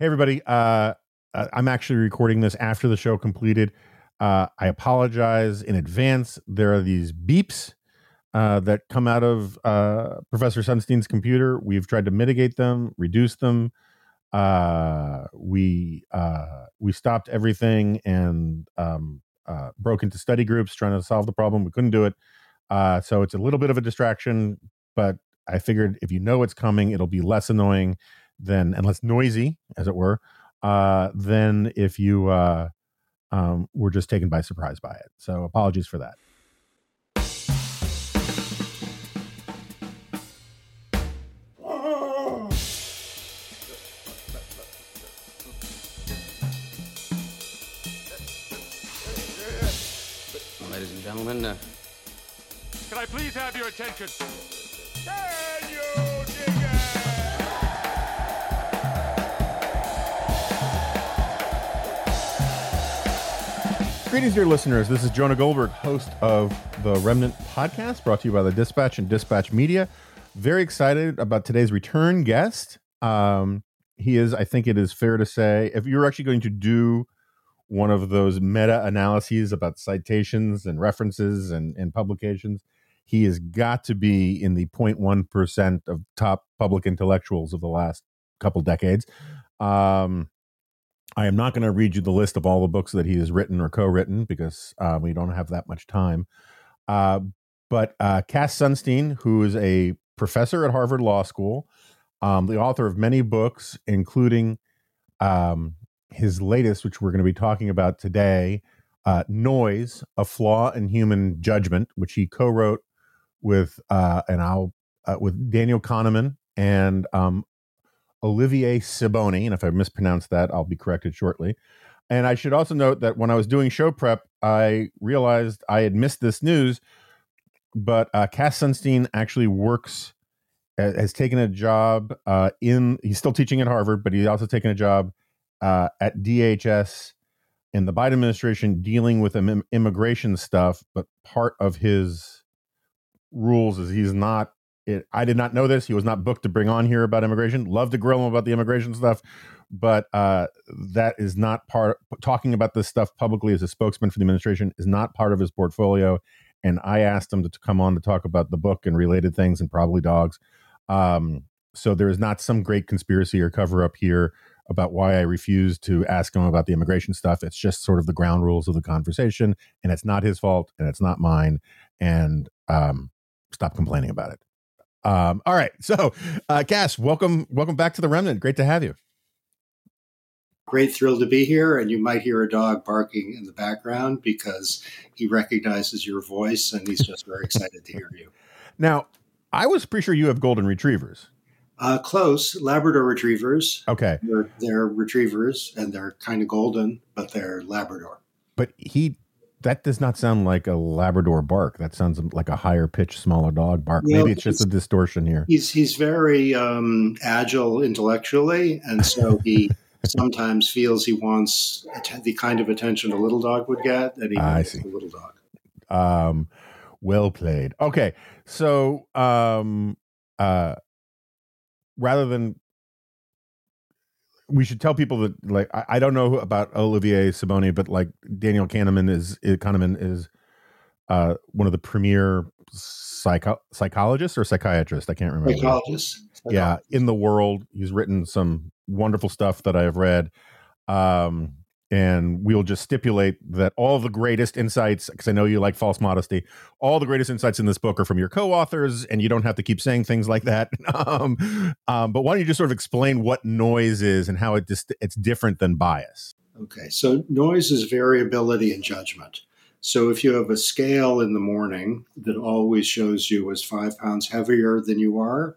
Hey, everybody. Uh, I'm actually recording this after the show completed. Uh, I apologize in advance. There are these beeps uh, that come out of uh, Professor Sunstein's computer. We've tried to mitigate them, reduce them. Uh, we uh, we stopped everything and um, uh, broke into study groups trying to solve the problem. We couldn't do it, uh, so it's a little bit of a distraction. But I figured if you know it's coming, it'll be less annoying than and less noisy, as it were, uh, than if you uh, um, were just taken by surprise by it. So apologies for that. Ladies and gentlemen. Uh... Can I please have your attention? Can Greetings, dear listeners. This is Jonah Goldberg, host of the Remnant podcast, brought to you by the Dispatch and Dispatch Media. Very excited about today's return guest. Um, he is, I think it is fair to say, if you're actually going to do one of those meta analyses about citations and references and, and publications. He has got to be in the 0.1% of top public intellectuals of the last couple decades. Um, I am not going to read you the list of all the books that he has written or co written because uh, we don't have that much time. Uh, but uh, Cass Sunstein, who is a professor at Harvard Law School, um, the author of many books, including um, his latest, which we're going to be talking about today, uh, Noise, A Flaw in Human Judgment, which he co-wrote with uh, and I'll uh, with Daniel Kahneman and um, Olivier Sibony. And if I mispronounce that, I'll be corrected shortly. And I should also note that when I was doing show prep, I realized I had missed this news, but uh, Cass Sunstein actually works has taken a job uh, in. He's still teaching at Harvard, but he's also taken a job uh, at DHS in the Biden administration dealing with Im- immigration stuff, but part of his rules is he's not. It, I did not know this. He was not booked to bring on here about immigration. Love to grill him about the immigration stuff, but uh, that is not part. Talking about this stuff publicly as a spokesman for the administration is not part of his portfolio. And I asked him to, to come on to talk about the book and related things, and probably dogs. Um, so there is not some great conspiracy or cover up here about why I refused to ask him about the immigration stuff. It's just sort of the ground rules of the conversation, and it's not his fault, and it's not mine. And um, stop complaining about it. Um, all right, so uh, Cass, welcome, welcome back to the Remnant. Great to have you. Great thrill to be here, and you might hear a dog barking in the background because he recognizes your voice, and he's just very excited to hear you. Now, I was pretty sure you have golden retrievers. Uh, close Labrador retrievers. Okay, they're, they're retrievers and they're kind of golden, but they're Labrador. But he, that does not sound like a Labrador bark. That sounds like a higher pitch, smaller dog bark. Well, Maybe it's just a distortion here. He's he's very um, agile intellectually, and so he sometimes feels he wants the kind of attention a little dog would get, and he I see. a little dog. Um, well played. Okay, so um, uh rather than we should tell people that like I, I don't know about Olivier Sibony, but like Daniel Kahneman is, Kahneman is uh, one of the premier psycho- psychologists or psychiatrists. I can't remember. Psychologist. Yeah, in the world, he's written some wonderful stuff that I have read. Um, and we'll just stipulate that all the greatest insights because i know you like false modesty all the greatest insights in this book are from your co-authors and you don't have to keep saying things like that. Um, um, but why don't you just sort of explain what noise is and how it just it's different than bias? Okay so noise is variability in judgment. So if you have a scale in the morning that always shows you as five pounds heavier than you are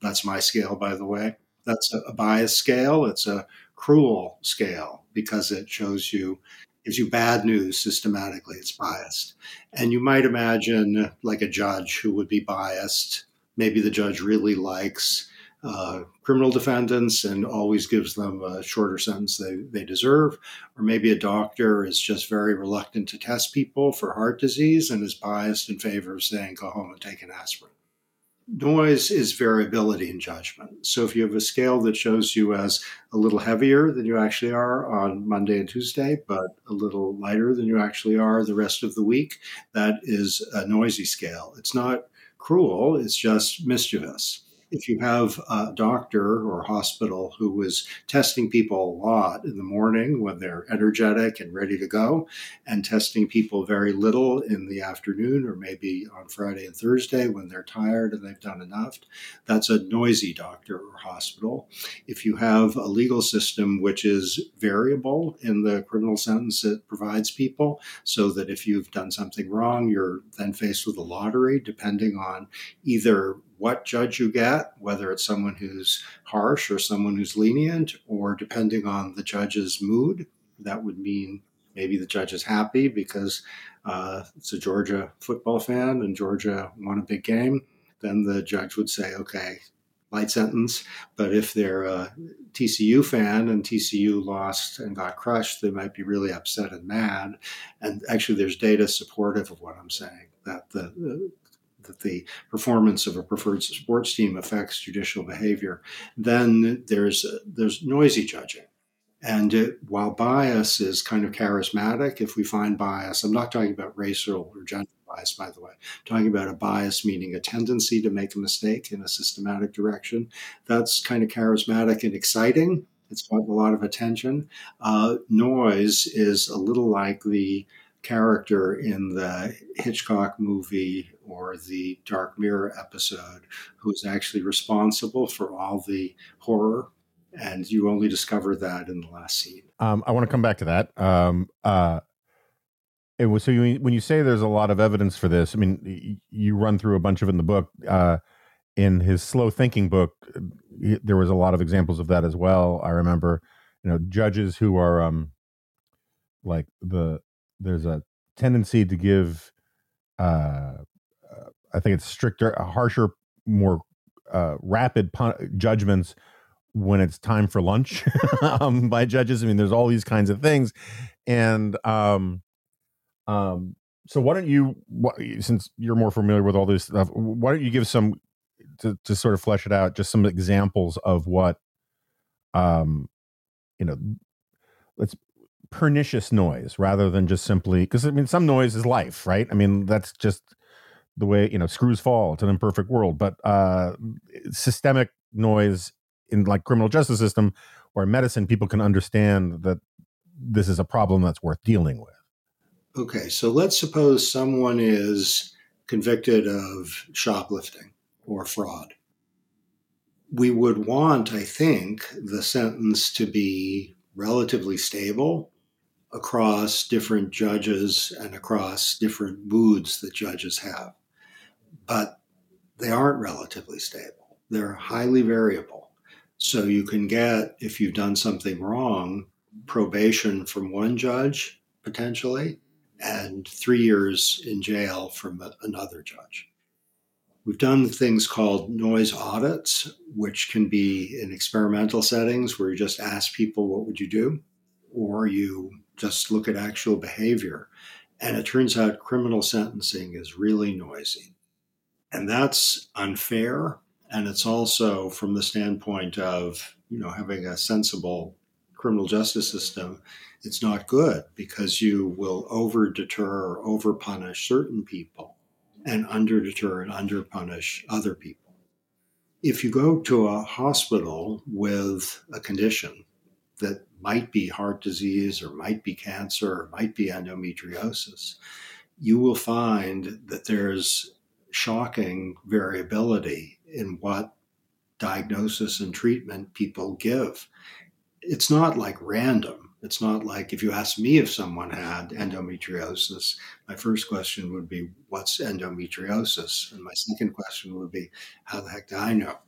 that's my scale by the way. That's a, a bias scale. It's a cruel scale because it shows you gives you bad news systematically. It's biased. And you might imagine like a judge who would be biased. Maybe the judge really likes uh, criminal defendants and always gives them a shorter sentence they, they deserve. Or maybe a doctor is just very reluctant to test people for heart disease and is biased in favor of saying, go home and take an aspirin noise is variability in judgment. So if you have a scale that shows you as a little heavier than you actually are on Monday and Tuesday, but a little lighter than you actually are the rest of the week, that is a noisy scale. It's not cruel, it's just mischievous if you have a doctor or hospital who is testing people a lot in the morning when they're energetic and ready to go, and testing people very little in the afternoon or maybe on Friday and Thursday when they're tired and they've done enough, that's a noisy doctor or hospital. If you have a legal system which is variable in the criminal sentence it provides people, so that if you've done something wrong, you're then faced with a lottery depending on either what judge you get, whether it's someone who's harsh or someone who's lenient, or depending on the judge's mood, that would mean maybe the judge is happy because uh, it's a Georgia football fan and Georgia won a big game. Then the judge would say, okay, light sentence. But if they're a TCU fan and TCU lost and got crushed, they might be really upset and mad. And actually, there's data supportive of what I'm saying that the that the performance of a preferred sports team affects judicial behavior, then there's there's noisy judging. And it, while bias is kind of charismatic, if we find bias, I'm not talking about racial or gender bias, by the way. I'm talking about a bias meaning a tendency to make a mistake in a systematic direction. That's kind of charismatic and exciting. It's got a lot of attention. Uh, noise is a little like the character in the Hitchcock movie or the Dark Mirror episode who's actually responsible for all the horror. And you only discover that in the last scene. Um, I want to come back to that. Um, uh, it was so you, when you say there's a lot of evidence for this, I mean, you run through a bunch of it in the book. Uh, in his slow thinking book, there was a lot of examples of that as well. I remember, you know, judges who are um, like the there's a tendency to give uh, I think it's stricter, harsher, more uh, rapid pun- judgments when it's time for lunch um, by judges. I mean, there's all these kinds of things, and um, um, so why don't you, since you're more familiar with all this stuff, why don't you give some to, to sort of flesh it out, just some examples of what, um, you know, let's pernicious noise rather than just simply because I mean some noise is life, right? I mean that's just the way you know screws fall. It's an imperfect world, but uh, systemic noise in like criminal justice system or medicine, people can understand that this is a problem that's worth dealing with. Okay, so let's suppose someone is convicted of shoplifting or fraud. We would want, I think, the sentence to be relatively stable across different judges and across different moods that judges have. But they aren't relatively stable, they're highly variable. So you can get, if you've done something wrong, probation from one judge potentially, and three years in jail from another judge. We've done things called noise audits, which can be in experimental settings where you just ask people, What would you do? Or you just look at actual behavior. And it turns out criminal sentencing is really noisy. And that's unfair. And it's also from the standpoint of, you know, having a sensible criminal justice system, it's not good because you will over deter or over punish certain people and under deter and under punish other people. If you go to a hospital with a condition that might be heart disease or might be cancer or might be endometriosis, you will find that there's shocking variability in what diagnosis and treatment people give. It's not like random. It's not like if you ask me if someone had endometriosis, my first question would be, What's endometriosis? And my second question would be, How the heck do I know?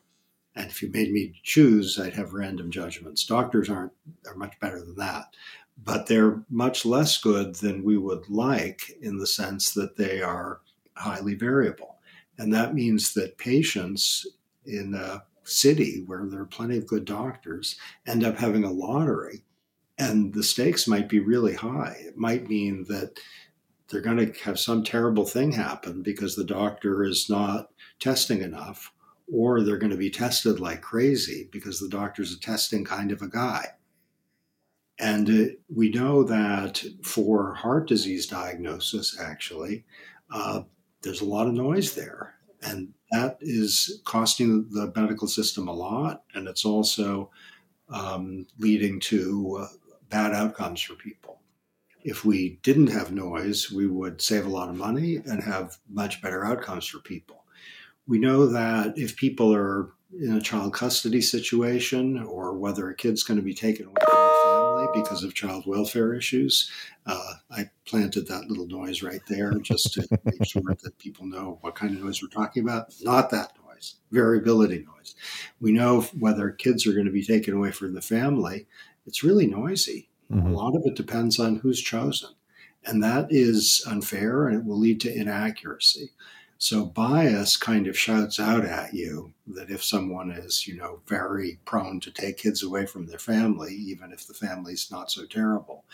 And if you made me choose, I'd have random judgments. Doctors aren't are much better than that, but they're much less good than we would like in the sense that they are highly variable. And that means that patients in a city where there are plenty of good doctors end up having a lottery and the stakes might be really high. It might mean that they're going to have some terrible thing happen because the doctor is not testing enough, or they're going to be tested like crazy because the doctor's a testing kind of a guy. And uh, we know that for heart disease diagnosis, actually, uh, there's a lot of noise there. And that is costing the medical system a lot. And it's also um, leading to uh, bad outcomes for people. If we didn't have noise, we would save a lot of money and have much better outcomes for people. We know that if people are in a child custody situation or whether a kid's going to be taken away because of child welfare issues, uh, I planted that little noise right there just to make sure that people know what kind of noise we're talking about. Not that noise, variability noise. We know whether kids are going to be taken away from the family it's really noisy. Mm-hmm. A lot of it depends on who's chosen. And that is unfair and it will lead to inaccuracy. So bias kind of shouts out at you that if someone is, you know, very prone to take kids away from their family, even if the family's not so terrible,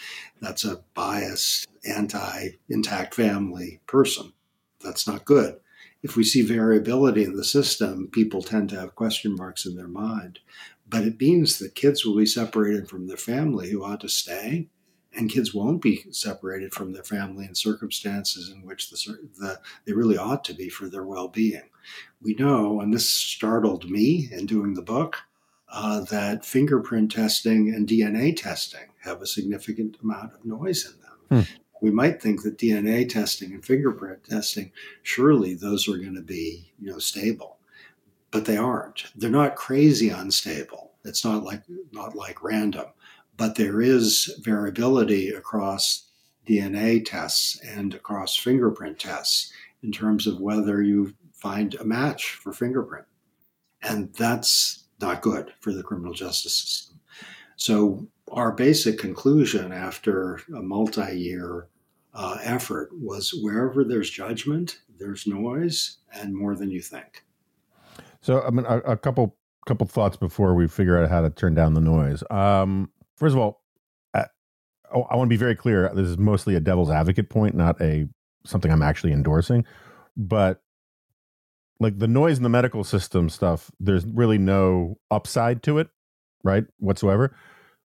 that's a biased, anti-intact family person. That's not good. If we see variability in the system, people tend to have question marks in their mind but it means that kids will be separated from their family who ought to stay, and kids won't be separated from their family in circumstances in which the, the they really ought to be for their well-being. We know, and this startled me in doing the book, uh, that fingerprint testing and DNA testing have a significant amount of noise in them. Hmm. We might think that DNA testing and fingerprint testing, surely those are going to be, you know, stable but they aren't. They're not crazy unstable. It's not like not like random, but there is variability across DNA tests and across fingerprint tests in terms of whether you find a match for fingerprint. And that's not good for the criminal justice system. So, our basic conclusion after a multi year uh, effort was wherever there's judgment, there's noise and more than you think. So, I mean, a, a couple couple thoughts before we figure out how to turn down the noise. Um, first of all, I, I want to be very clear. This is mostly a devil's advocate point, not a something I'm actually endorsing. But like the noise in the medical system stuff, there's really no upside to it, right? Whatsoever.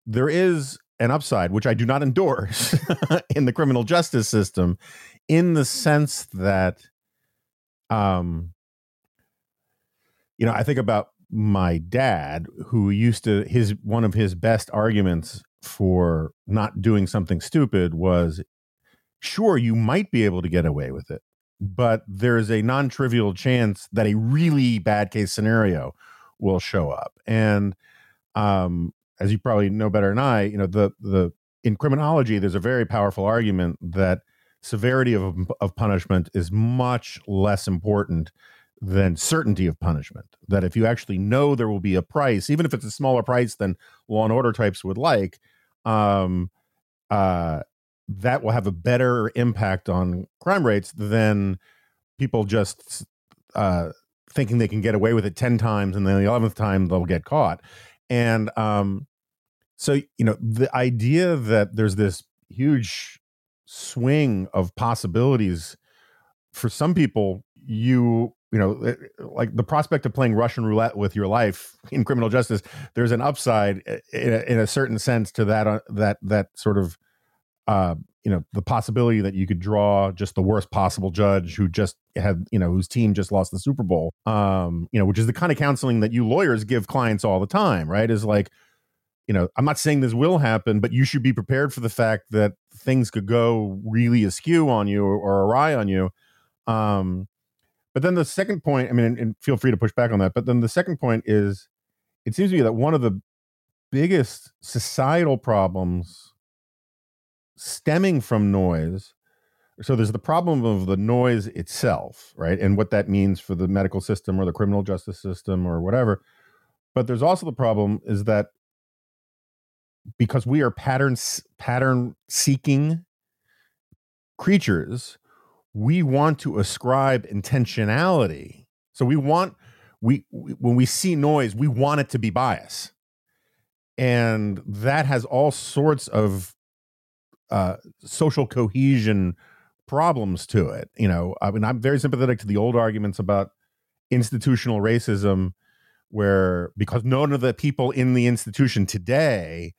There is an upside, which I do not endorse in the criminal justice system, in the sense that um you know, I think about my dad who used to his one of his best arguments for not doing something stupid was sure you might be able to get away with it but there's a non-trivial chance that a really bad case scenario will show up. And um as you probably know better than I you know the the in criminology there's a very powerful argument that severity of of punishment is much less important than certainty of punishment. That if you actually know there will be a price, even if it's a smaller price than law and order types would like, um, uh, that will have a better impact on crime rates than people just uh, thinking they can get away with it 10 times and then the 11th time they'll get caught. And um, so, you know, the idea that there's this huge swing of possibilities for some people, you you know, eh, like the prospect of playing Russian roulette with your life in criminal justice, there's an upside eh, in a, in a certain sense to that uh, that that sort of uh, you know the possibility that you could draw just the worst possible judge who just had you know whose team just lost the Super Bowl, um, you know, which is the kind of counseling that you lawyers give clients all the time, right? Is like, you know, I'm not saying this will happen, but you should be prepared for the fact that things could go really askew on you or, or awry on you. Um, but then the second point, I mean, and, and feel free to push back on that. But then the second point is, it seems to me that one of the biggest societal problems stemming from noise so there's the problem of the noise itself right and what that means for the medical system or the criminal justice system or whatever But there's also the problem is that because we are pattern pattern seeking creatures, we want to ascribe intentionality. So we want we, when we see noise, we want it to be bias. And that has all sorts of uh, social cohesion problems to it. You know, I mean, I'm very sympathetic to the old arguments about institutional racism, where because none of the people in the institution today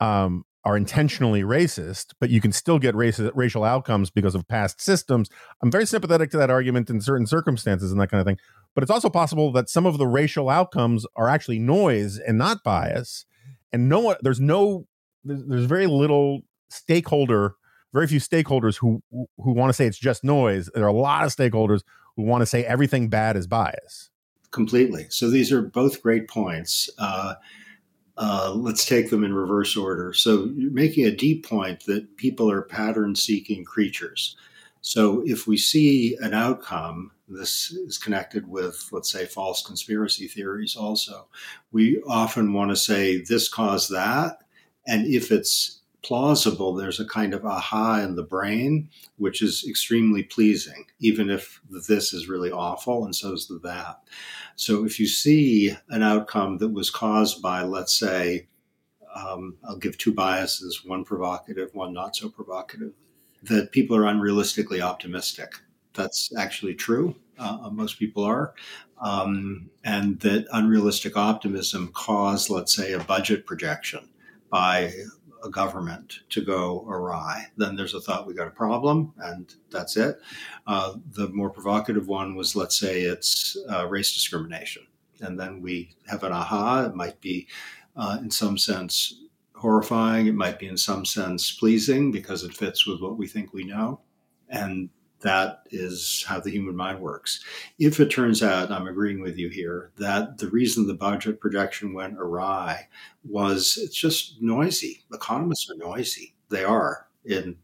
um, are intentionally racist, but you can still get racist, racial outcomes because of past systems. I'm very sympathetic to that argument in certain circumstances and that kind of thing. But it's also possible that some of the racial outcomes are actually noise and not bias. And no one, there's no, there's, there's very little stakeholder, very few stakeholders who who want to say it's just noise. There are a lot of stakeholders who want to say everything bad is bias. Completely. So these are both great points. Uh, uh, let's take them in reverse order. So you're making a deep point that people are pattern seeking creatures. So if we see an outcome, this is connected with, let's say, false conspiracy theories also. We often want to say this caused that. And if it's plausible, there's a kind of aha in the brain, which is extremely pleasing, even if this is really awful, and so is the that. So if you see an outcome that was caused by, let's say, um, I'll give two biases, one provocative, one not so provocative, that people are unrealistically optimistic. That's actually true. Uh, most people are. Um, and that unrealistic optimism caused, let's say, a budget projection by a government to go awry, then there's a thought we got a problem, and that's it. Uh, the more provocative one was, let's say, it's uh, race discrimination, and then we have an aha. It might be, uh, in some sense, horrifying. It might be, in some sense, pleasing because it fits with what we think we know, and that is how the human mind works. If it turns out, I'm agreeing with you here, that the reason the budget projection went awry was it's just noisy. Economists are noisy. They are in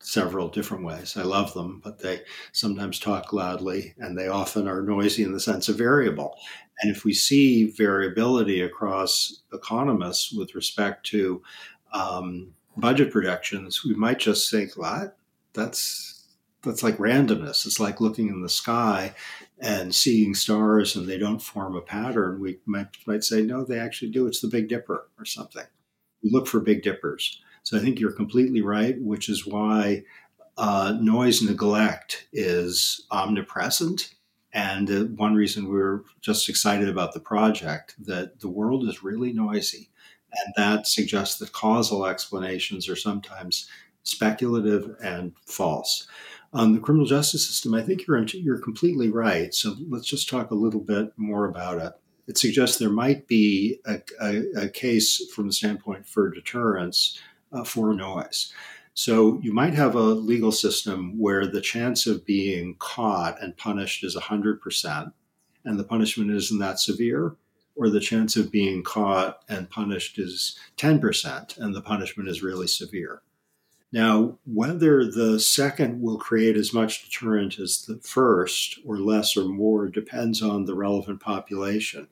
several different ways. I love them, but they sometimes talk loudly and they often are noisy in the sense of variable. And if we see variability across economists with respect to um, budget projections, we might just think, what? That's that's like randomness. It's like looking in the sky and seeing stars and they don't form a pattern. We might, might say, no, they actually do. It's the Big Dipper or something. We look for Big Dippers. So I think you're completely right, which is why uh, noise neglect is omnipresent. And uh, one reason we're just excited about the project that the world is really noisy. And that suggests that causal explanations are sometimes speculative and false. On the criminal justice system, I think you're you're completely right. So let's just talk a little bit more about it. It suggests there might be a, a, a case from the standpoint for deterrence uh, for noise. So you might have a legal system where the chance of being caught and punished is 100%, and the punishment isn't that severe, or the chance of being caught and punished is 10%, and the punishment is really severe. Now, whether the second will create as much deterrent as the first, or less or more, depends on the relevant population.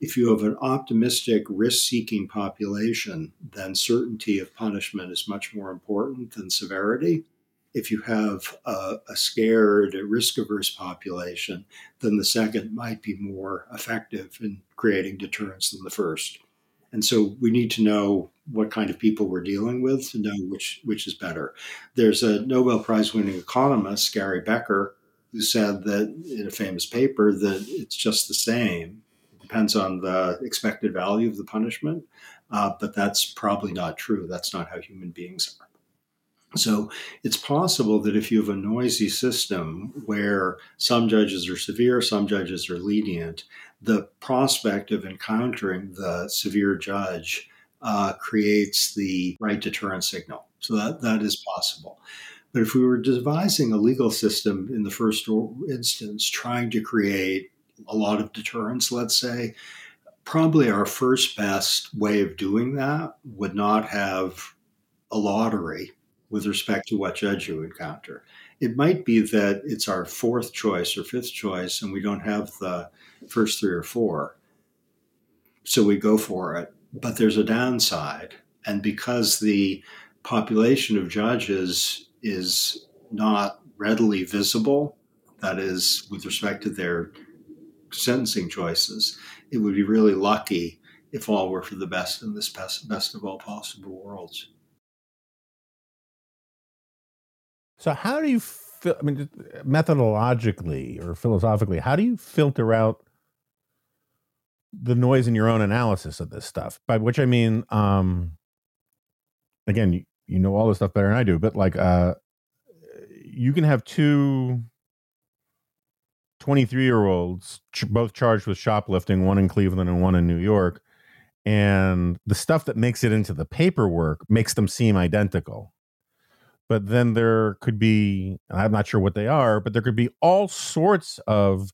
If you have an optimistic, risk seeking population, then certainty of punishment is much more important than severity. If you have a, a scared, risk averse population, then the second might be more effective in creating deterrence than the first. And so we need to know what kind of people we're dealing with to know which which is better. There's a Nobel Prize winning economist, Gary Becker, who said that in a famous paper that it's just the same. It depends on the expected value of the punishment, uh, but that's probably not true. That's not how human beings are. So it's possible that if you have a noisy system where some judges are severe, some judges are lenient, the prospect of encountering the severe judge uh, creates the right deterrent signal. So that, that is possible. But if we were devising a legal system in the first instance, trying to create a lot of deterrence, let's say, probably our first best way of doing that would not have a lottery with respect to what judge you encounter. It might be that it's our fourth choice or fifth choice, and we don't have the first three or four. So we go for it. But there's a downside. And because the population of judges is not readily visible, that is, with respect to their sentencing choices, it would be really lucky if all were for the best in this best, best of all possible worlds. So, how do you, I mean, methodologically or philosophically, how do you filter out the noise in your own analysis of this stuff? By which I mean, um, again, you, you know all this stuff better than I do, but like, uh, you can have two 23 year olds, ch- both charged with shoplifting, one in Cleveland and one in New York. And the stuff that makes it into the paperwork makes them seem identical. But then there could be, I'm not sure what they are, but there could be all sorts of,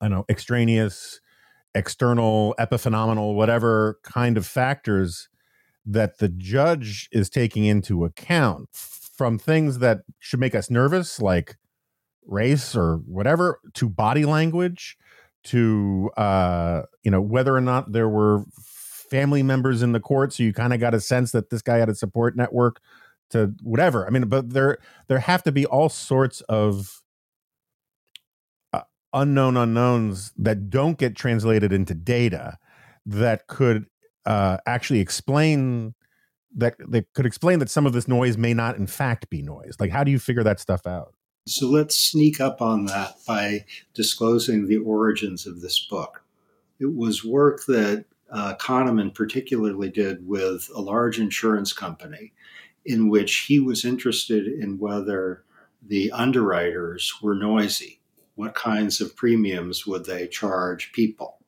I don't know, extraneous, external, epiphenomenal, whatever kind of factors that the judge is taking into account from things that should make us nervous, like race or whatever to body language to uh you know whether or not there were family members in the court. So you kind of got a sense that this guy had a support network to whatever. I mean but there there have to be all sorts of unknown unknowns that don't get translated into data that could uh actually explain that that could explain that some of this noise may not in fact be noise like how do you figure that stuff out so let's sneak up on that by disclosing the origins of this book. It was work that uh, Kahneman particularly did with a large insurance company, in which he was interested in whether the underwriters were noisy. What kinds of premiums would they charge people?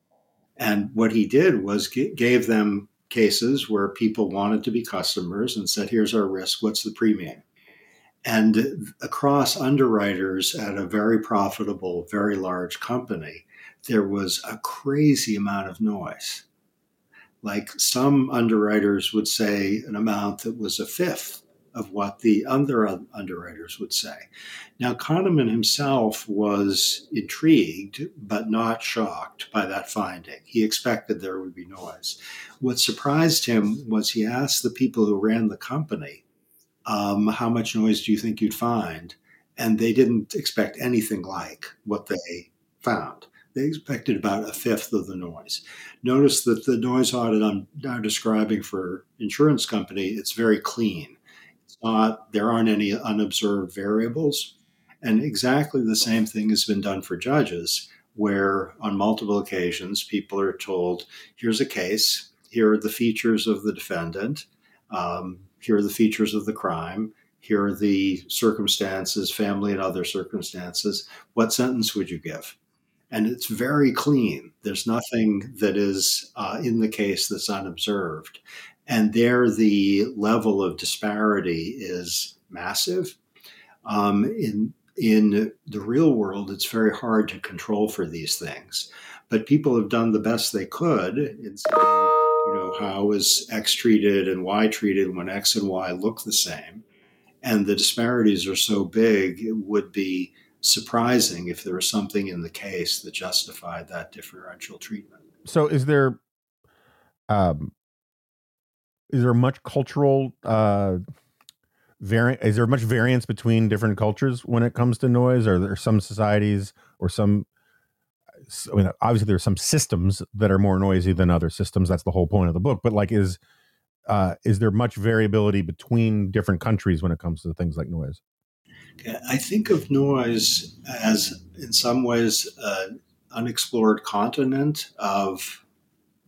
And what he did was g- gave them cases where people wanted to be customers and said, here's our risk, what's the premium? And across underwriters at a very profitable, very large company, there was a crazy amount of noise. Like some underwriters would say an amount that was a fifth of what the other underwriters would say. Now, Kahneman himself was intrigued but not shocked by that finding. He expected there would be noise. What surprised him was he asked the people who ran the company um, how much noise do you think you'd find? And they didn't expect anything like what they found. They expected about a fifth of the noise. Notice that the noise audit I'm now describing for insurance company, it's very clean. Not, there aren't any unobserved variables. And exactly the same thing has been done for judges, where on multiple occasions people are told, here's a case, here are the features of the defendant. Um, here are the features of the crime. Here are the circumstances, family and other circumstances. What sentence would you give? And it's very clean. There's nothing that is uh, in the case that's unobserved. And there, the level of disparity is massive. Um, in in the real world, it's very hard to control for these things. But people have done the best they could in saying, you know, how is X treated and Y treated when X and Y look the same? And the disparities are so big, it would be surprising if there was something in the case that justified that differential treatment. So, is there, um, is there much cultural uh, variant? Is there much variance between different cultures when it comes to noise? Are there some societies or some I mean, obviously there's some systems that are more noisy than other systems. That's the whole point of the book. But like, is uh, is there much variability between different countries when it comes to things like noise? I think of noise as, in some ways, an unexplored continent of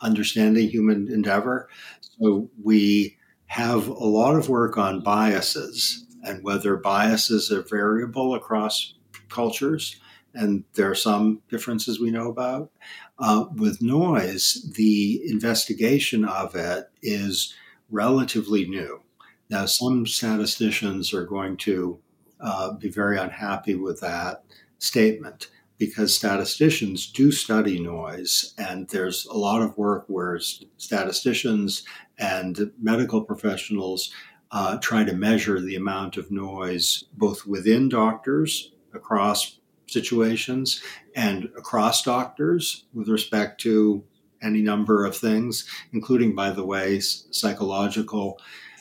understanding human endeavor. So we have a lot of work on biases and whether biases are variable across cultures and there are some differences we know about. Uh, with noise, the investigation of it is relatively new. Now, some statisticians are going to uh, be very unhappy with that statement because statisticians do study noise, and there's a lot of work where statisticians and medical professionals uh, try to measure the amount of noise both within doctors across situations and across doctors with respect to any number of things, including, by the way, psychological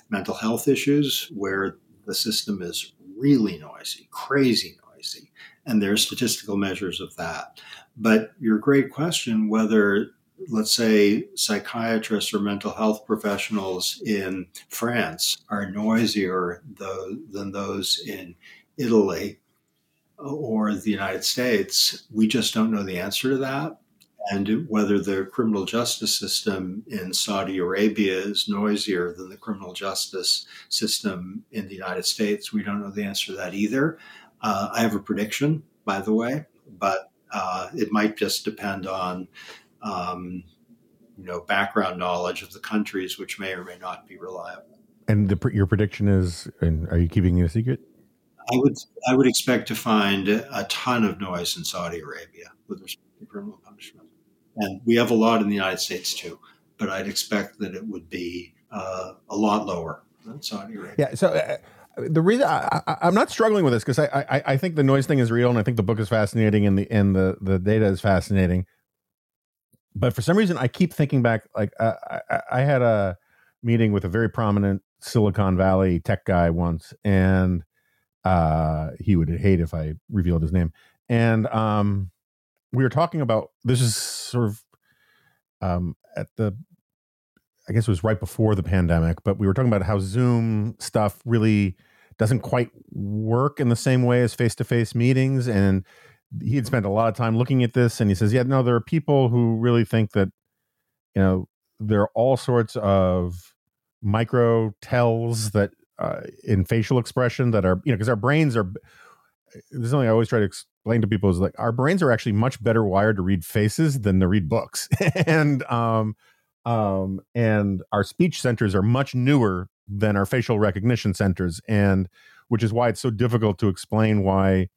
mental health issues where the system is really noisy, crazy noisy. And there are statistical measures of that. But your great question whether, let's say, psychiatrists or mental health professionals in France are noisier than those in Italy or the United States, we just don't know the answer to that. And whether the criminal justice system in Saudi Arabia is noisier than the criminal justice system in the United States, we don't know the answer to that either. Uh, I have a prediction, by the way, but uh, it might just depend on um, you know background knowledge of the countries, which may or may not be reliable. And the, your prediction is, and are you keeping it a secret? I would I would expect to find a ton of noise in Saudi Arabia with respect to criminal punishment, and we have a lot in the United States too. But I'd expect that it would be uh, a lot lower than Saudi Arabia. Yeah. So. The reason I, am not struggling with this because I, I, I think the noise thing is real and I think the book is fascinating and the and the the data is fascinating, but for some reason I keep thinking back like uh, I, I had a meeting with a very prominent Silicon Valley tech guy once and uh, he would hate if I revealed his name. And um, we were talking about this is sort of um, at the, I guess it was right before the pandemic, but we were talking about how Zoom stuff really doesn't quite work in the same way as face to face meetings. And he had spent a lot of time looking at this, and he says, "Yeah, no, there are people who really think that, you know, there are all sorts of micro tells that uh, in facial expression that are you know because our brains are this is something I always try to explain to people is like our brains are actually much better wired to read faces than to read books and um um and our speech centers are much newer than our facial recognition centers and which is why it's so difficult to explain why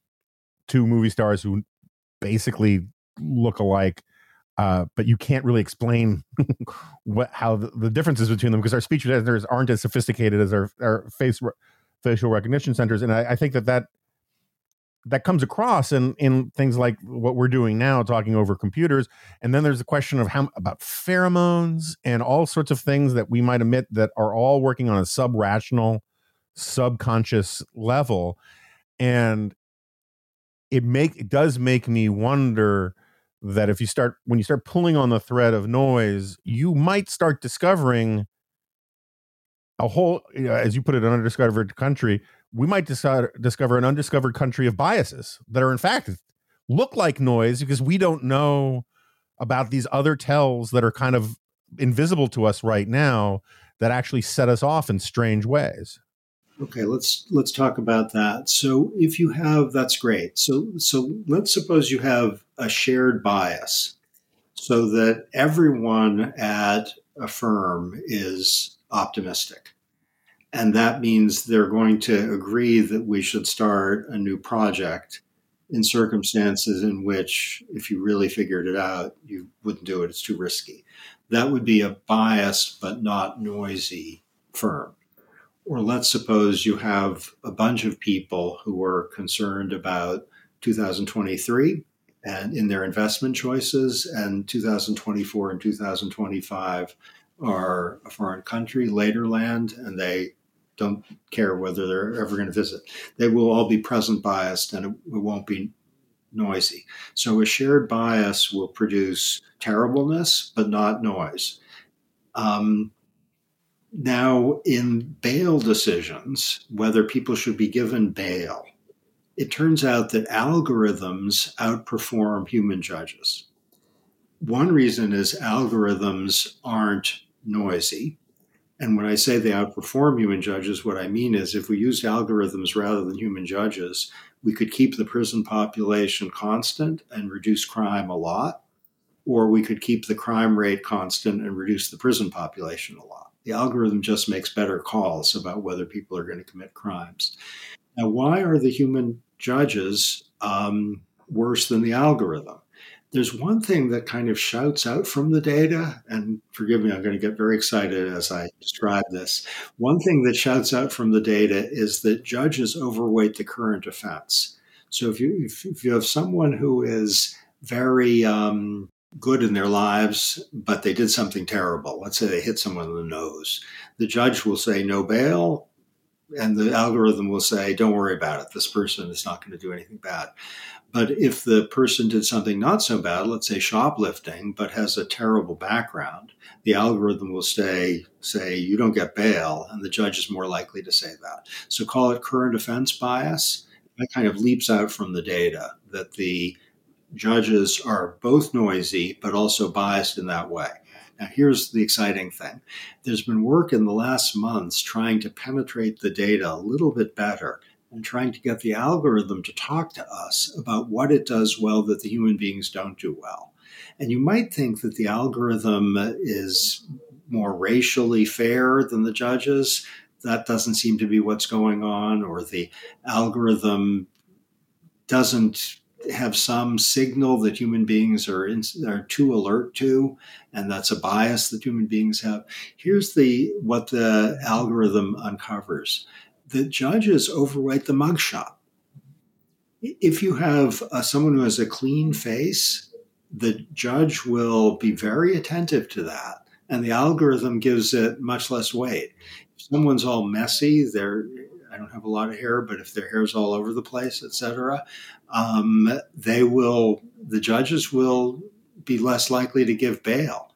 two movie stars who basically look alike uh, but you can't really explain what how the, the, differences between them because our speech centers aren't as sophisticated as our, our face facial recognition centers, and I, I, think that that that comes across in in things like what we're doing now, talking over computers. And then there's the question of how about pheromones and all sorts of things that we might emit that are all working on a sub rational, subconscious level, and it make it does make me wonder that if you start when you start pulling on the thread of noise, you might start discovering a whole, as you put it, an undiscovered country. We might decide, discover an undiscovered country of biases that are in fact look like noise because we don't know about these other tells that are kind of invisible to us right now that actually set us off in strange ways. Okay, let's let's talk about that. So if you have that's great. So so let's suppose you have a shared bias so that everyone at a firm is optimistic. And that means they're going to agree that we should start a new project in circumstances in which, if you really figured it out, you wouldn't do it. It's too risky. That would be a biased but not noisy firm. Or let's suppose you have a bunch of people who are concerned about 2023 and in their investment choices, and 2024 and 2025 are a foreign country, later land, and they don't care whether they're ever going to visit. They will all be present biased and it, it won't be noisy. So a shared bias will produce terribleness, but not noise. Um, now, in bail decisions, whether people should be given bail, it turns out that algorithms outperform human judges. One reason is algorithms aren't noisy. And when I say they outperform human judges, what I mean is if we used algorithms rather than human judges, we could keep the prison population constant and reduce crime a lot, or we could keep the crime rate constant and reduce the prison population a lot. The algorithm just makes better calls about whether people are going to commit crimes. Now, why are the human judges um, worse than the algorithm? There's one thing that kind of shouts out from the data, and forgive me, I'm going to get very excited as I describe this. One thing that shouts out from the data is that judges overweight the current offense. So if you if, you have someone who is very um, good in their lives, but they did something terrible. Let's say they hit someone in the nose. The judge will say no bail, and the algorithm will say, don't worry about it. This person is not going to do anything bad. But if the person did something not so bad, let's say shoplifting, but has a terrible background, the algorithm will say, say, you don't get bail, and the judge is more likely to say that. So call it current offense bias. That kind of leaps out from the data that the judges are both noisy, but also biased in that way. Now, here's the exciting thing there's been work in the last months trying to penetrate the data a little bit better and trying to get the algorithm to talk to us about what it does well that the human beings don't do well. And you might think that the algorithm is more racially fair than the judges. That doesn't seem to be what's going on, or the algorithm doesn't have some signal that human beings are in, are too alert to, and that's a bias that human beings have. Here's the what the algorithm uncovers: the judges overweight the mugshot. If you have uh, someone who has a clean face, the judge will be very attentive to that, and the algorithm gives it much less weight. If someone's all messy, they're don't have a lot of hair, but if their hair's all over the place, etc., um, they will. The judges will be less likely to give bail,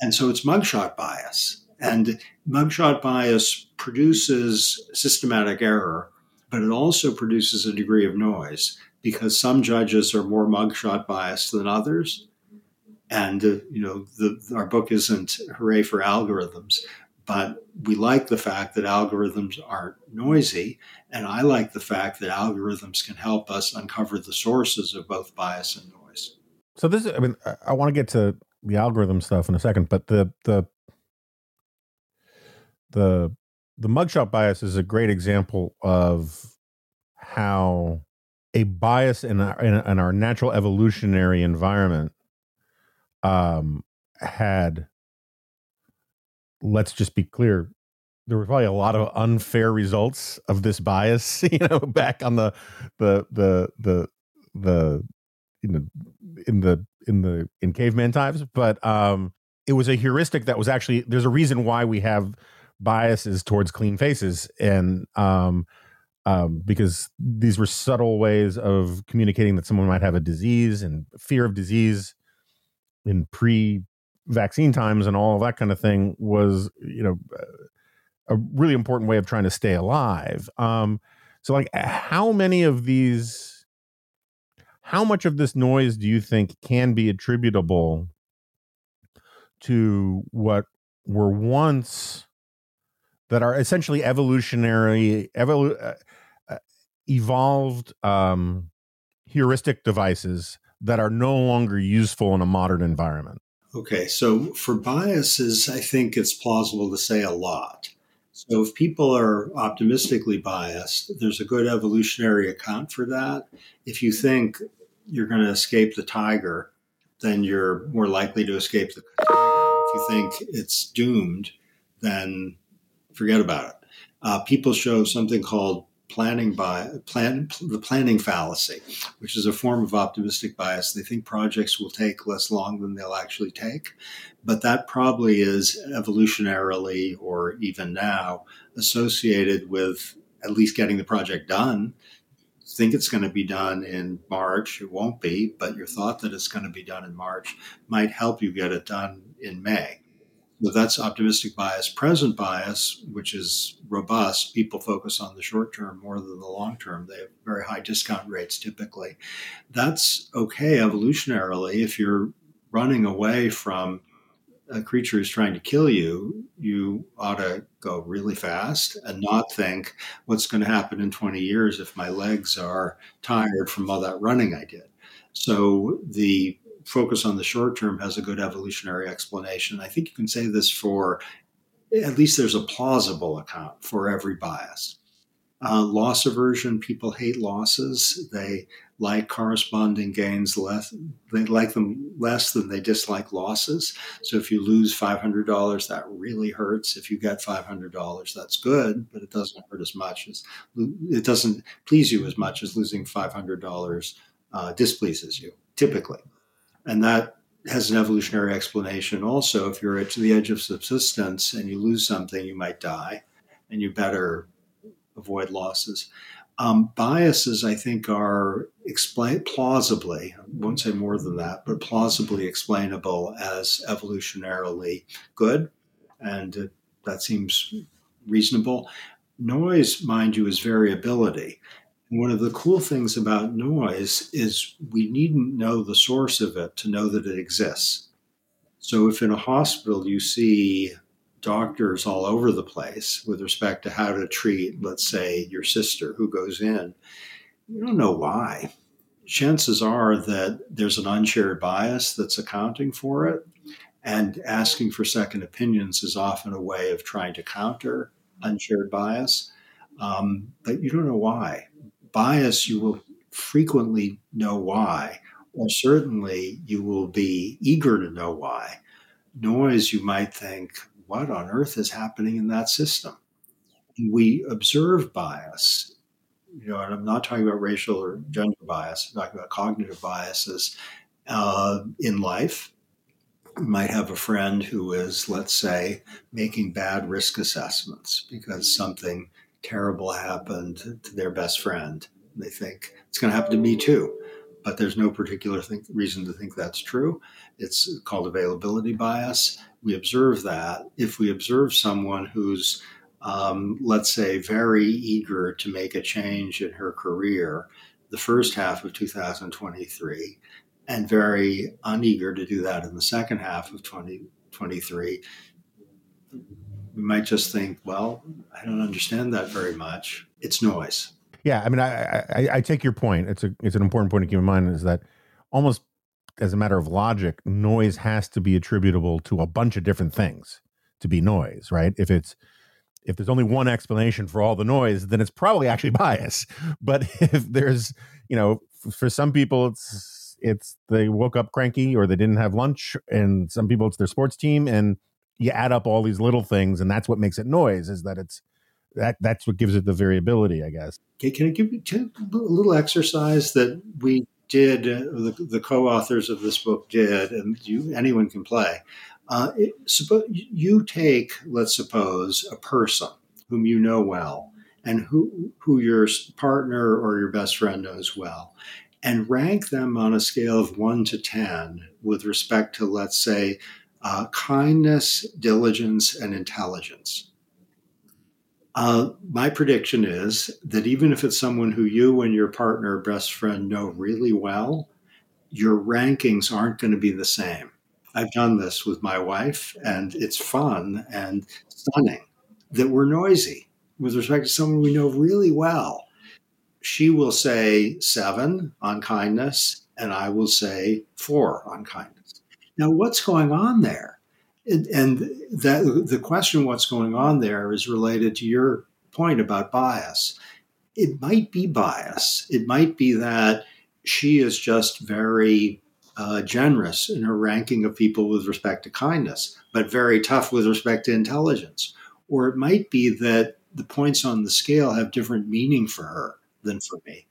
and so it's mugshot bias. And mugshot bias produces systematic error, but it also produces a degree of noise because some judges are more mugshot biased than others. And uh, you know, the, our book isn't hooray for algorithms, but we like the fact that algorithms aren't noisy. And I like the fact that algorithms can help us uncover the sources of both bias and noise. So this, is, I mean, I want to get to the algorithm stuff in a second, but the the the the mugshot bias is a great example of how a bias in our, in, in our natural evolutionary environment um, had let's just be clear there were probably a lot of unfair results of this bias you know back on the the the the the you know in the in the in caveman times. But um it was a heuristic that was actually there's a reason why we have biases towards clean faces. And um um because these were subtle ways of communicating that someone might have a disease and fear of disease in pre vaccine times and all that kind of thing was you know a really important way of trying to stay alive. Um so like how many of these how much of this noise do you think can be attributable to what were once that are essentially evolutionary evolu- uh, uh, evolved um heuristic devices that are no longer useful in a modern environment Okay, so for biases, I think it's plausible to say a lot. So if people are optimistically biased, there's a good evolutionary account for that. If you think you're going to escape the tiger, then you're more likely to escape the tiger. If you think it's doomed, then forget about it. Uh, people show something called planning by plan the planning fallacy, which is a form of optimistic bias. They think projects will take less long than they'll actually take, but that probably is evolutionarily or even now associated with at least getting the project done. Think it's going to be done in March, it won't be, but your thought that it's going to be done in March might help you get it done in May. That's optimistic bias. Present bias, which is robust, people focus on the short term more than the long term. They have very high discount rates typically. That's okay evolutionarily. If you're running away from a creature who's trying to kill you, you ought to go really fast and not think what's going to happen in 20 years if my legs are tired from all that running I did. So the focus on the short term has a good evolutionary explanation. I think you can say this for at least there's a plausible account for every bias. Uh, loss aversion, people hate losses. They like corresponding gains less. They like them less than they dislike losses. So if you lose $500, that really hurts. If you get $500, that's good, but it doesn't hurt as much as it doesn't please you as much as losing $500 uh, displeases you typically and that has an evolutionary explanation also. If you're at the edge of subsistence and you lose something, you might die, and you better avoid losses. Um, biases, I think, are explain plausibly. I won't say more than that, but plausibly explainable as evolutionarily good, and uh, that seems reasonable. Noise, mind you, is variability. One of the cool things about noise is we needn't know the source of it to know that it exists. So, if in a hospital you see doctors all over the place with respect to how to treat, let's say, your sister who goes in, you don't know why. Chances are that there's an unshared bias that's accounting for it. And asking for second opinions is often a way of trying to counter unshared bias. Um, but you don't know why bias, you will frequently know why, or certainly you will be eager to know why. Noise, you might think, what on earth is happening in that system? We observe bias, you know, and I'm not talking about racial or gender bias, I'm talking about cognitive biases uh, in life. You might have a friend who is, let's say, making bad risk assessments because something terrible happened to their best friend. They think it's going to happen to me too, but there's no particular reason to think that's true. It's called availability bias. We observe that. If we observe someone who's, um, let's say, very eager to make a change in her career the first half of 2023 and very uneager to do that in the second half of 2023, we might just think, well, I don't understand that very much. It's noise. Yeah, I mean, I, I, I take your point. It's a it's an important point to keep in mind is that almost as a matter of logic, noise has to be attributable to a bunch of different things to be noise, right? If it's if there's only one explanation for all the noise, then it's probably actually bias. But if there's, you know, for some people it's it's they woke up cranky or they didn't have lunch, and some people it's their sports team, and you add up all these little things, and that's what makes it noise. Is that it's that that's what gives it the variability, I guess. Okay, can I give you a little exercise that we did, uh, the, the, co-authors of this book did, and you anyone can play. Uh, it, suppose you take, let's suppose, a person whom you know well, and who who your partner or your best friend knows well, and rank them on a scale of one to ten with respect to, let's say, uh, kindness, diligence, and intelligence. Uh, my prediction is that even if it's someone who you and your partner or best friend know really well, your rankings aren't going to be the same. I've done this with my wife, and it's fun and stunning that we're noisy with respect to someone we know really well. She will say seven on kindness, and I will say four on kindness. Now, what's going on there? and that the question what's going on there is related to your point about bias. It might be bias. It might be that she is just very uh, generous in her ranking of people with respect to kindness but very tough with respect to intelligence. Or it might be that the points on the scale have different meaning for her than for me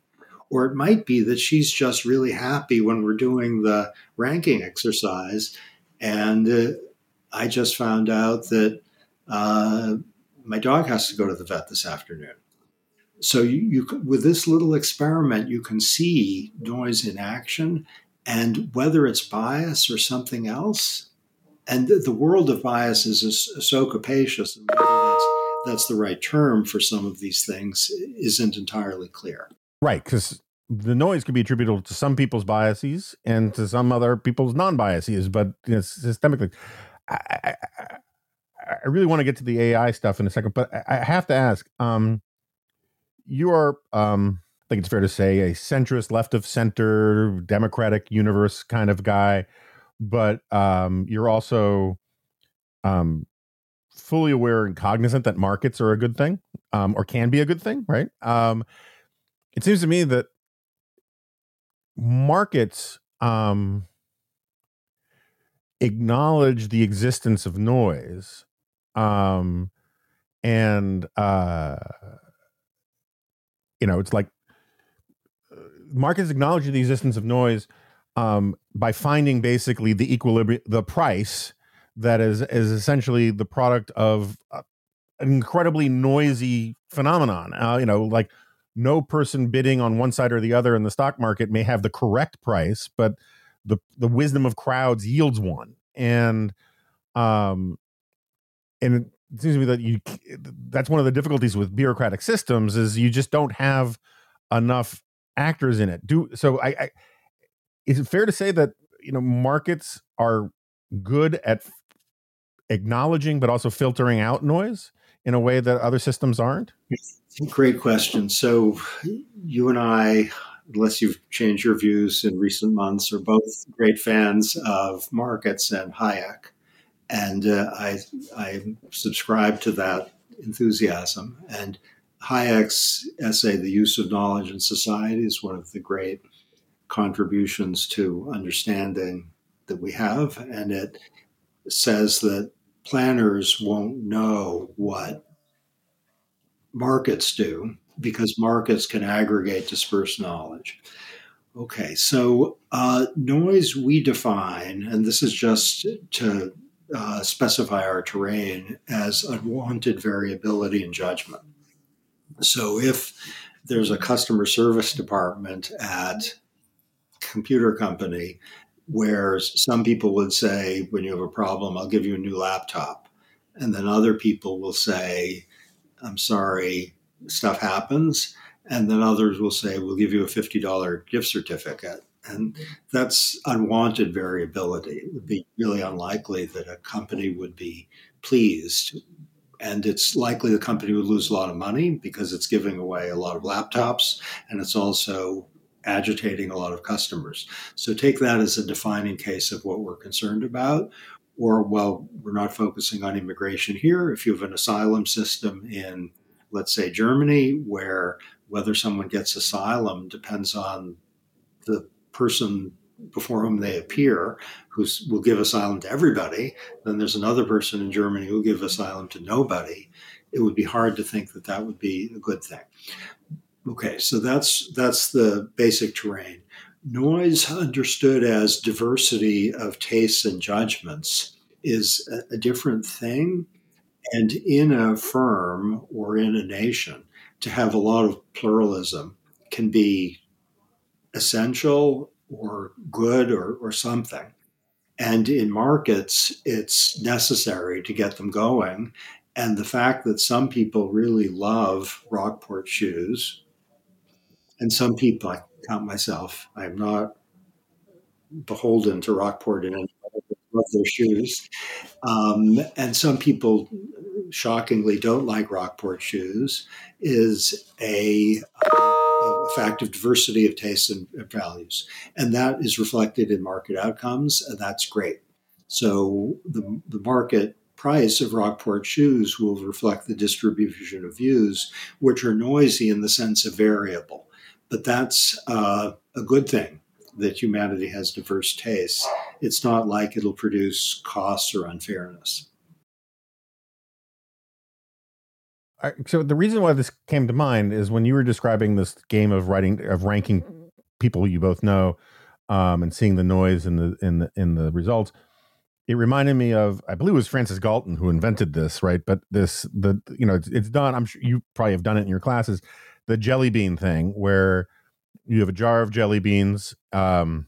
or it might be that she's just really happy when we're doing the ranking exercise and uh, I just found out that uh, my dog has to go to the vet this afternoon. So you, you, with this little experiment, you can see noise in action, and whether it's bias or something else. And the, the world of bias is, is so capacious, and whether that's, that's the right term for some of these things isn't entirely clear. Right, because the noise could be attributable to some people's biases and to some other people's non-biases, but you know, systemically. I, I, really want to get to the AI stuff in a second, but I have to ask. Um, you are, um, I think it's fair to say, a centrist, left of center, democratic universe kind of guy, but um, you're also um, fully aware and cognizant that markets are a good thing, um, or can be a good thing, right? Um, it seems to me that markets um, acknowledge the existence of noise um and uh you know it's like uh, markets acknowledge the existence of noise um, by finding basically the equilibrium, the price that is is essentially the product of uh, an incredibly noisy phenomenon. Uh, you know, like no person bidding on one side or the other in the stock market may have the correct price, but the the wisdom of crowds yields one. And um, and it seems to me that you that's one of the difficulties with bureaucratic systems is you just don't have enough actors in it. Do so. I, I is it fair to say that you know markets are good at acknowledging but also filtering out noise in a way that other systems aren't? Great question. So, you and I, unless you've changed your views in recent months, are both great fans of markets and Hayek. And uh, I, I subscribe to that enthusiasm. And Hayek's essay, The Use of Knowledge in Society, is one of the great contributions to understanding that we have. And it says that planners won't know what markets do because markets can aggregate dispersed knowledge. Okay, so uh, noise we define, and this is just to uh, specify our terrain as unwanted variability in judgment. So if there's a customer service department at computer company where some people would say, when you have a problem, I'll give you a new laptop. And then other people will say, I'm sorry, stuff happens. And then others will say, we'll give you a $50 gift certificate. And that's unwanted variability. It would be really unlikely that a company would be pleased. And it's likely the company would lose a lot of money because it's giving away a lot of laptops and it's also agitating a lot of customers. So take that as a defining case of what we're concerned about. Or, well, we're not focusing on immigration here. If you have an asylum system in, let's say, Germany, where whether someone gets asylum depends on the person before whom they appear, who will give asylum to everybody, then there's another person in Germany who will give asylum to nobody. It would be hard to think that that would be a good thing. Okay, so that's that's the basic terrain. Noise, understood as diversity of tastes and judgments, is a, a different thing. And in a firm or in a nation, to have a lot of pluralism can be essential or good or, or something. And in markets, it's necessary to get them going. And the fact that some people really love Rockport shoes and some people, I count myself, I'm not beholden to Rockport in any love their shoes. Um, and some people, shockingly, don't like Rockport shoes, is a, a fact of diversity of tastes and values. And that is reflected in market outcomes, and that's great. So the, the market price of Rockport shoes will reflect the distribution of views, which are noisy in the sense of variable. But that's uh, a good thing that humanity has diverse tastes. It's not like it'll produce costs or unfairness. so the reason why this came to mind is when you were describing this game of writing of ranking people you both know um, and seeing the noise in the in the in the results it reminded me of i believe it was francis galton who invented this right but this the you know it's, it's done i'm sure you probably have done it in your classes the jelly bean thing where you have a jar of jelly beans um,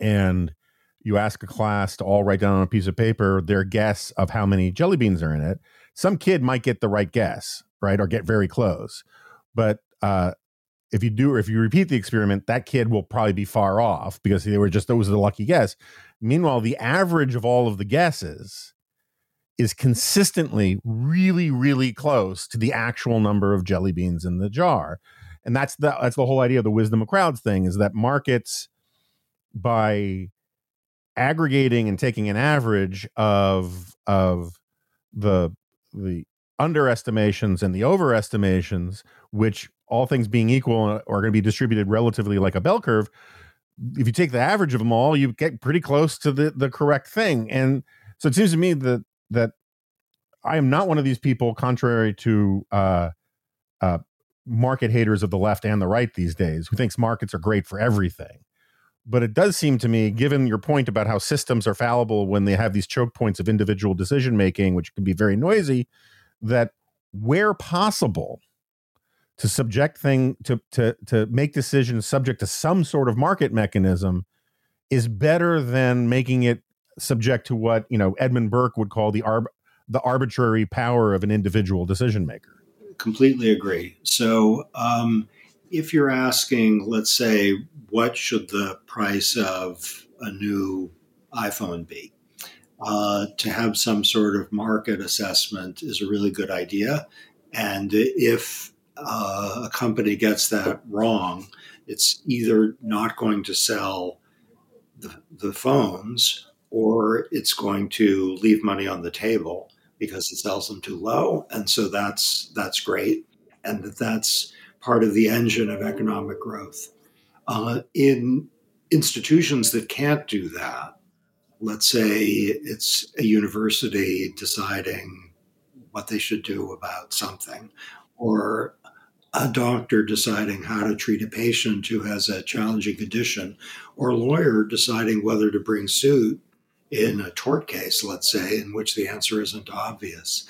and you ask a class to all write down on a piece of paper their guess of how many jelly beans are in it. Some kid might get the right guess right or get very close. But uh, if you do or if you repeat the experiment that kid will probably be far off because they were just those are the lucky guess. Meanwhile the average of all of the guesses is consistently really, really close to the actual number of jelly beans in the jar. And that's the that's the whole idea of the wisdom of crowds thing is that markets by aggregating and taking an average of of the the underestimations and the overestimations, which all things being equal uh, are going to be distributed relatively like a bell curve. If you take the average of them all, you get pretty close to the the correct thing. And so it seems to me that that I am not one of these people, contrary to uh, uh, market haters of the left and the right these days, who thinks markets are great for everything. but it does seem to me, given your point about how systems are fallible when they have these choke points of individual decision making, which can be very noisy, that where possible, to subject thing to to to make decisions subject to some sort of market mechanism is better than making it subject to what you know Edmund Burke would call the arb- the arbitrary power of an individual decision maker. Completely agree. So, um, if you're asking, let's say, what should the price of a new iPhone be? Uh, to have some sort of market assessment is a really good idea. And if uh, a company gets that wrong, it's either not going to sell the, the phones or it's going to leave money on the table because it sells them too low. And so that's that's great. And that that's part of the engine of economic growth. Uh, in institutions that can't do that, let's say it's a university deciding what they should do about something, or a doctor deciding how to treat a patient who has a challenging condition, or a lawyer deciding whether to bring suit in a tort case, let's say, in which the answer isn't obvious.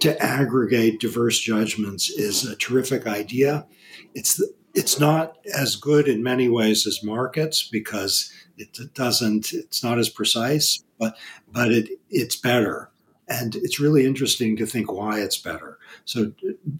To aggregate diverse judgments is a terrific idea. It's the, it's not as good in many ways as markets because it doesn't it's not as precise, but but it it's better. And it's really interesting to think why it's better. So,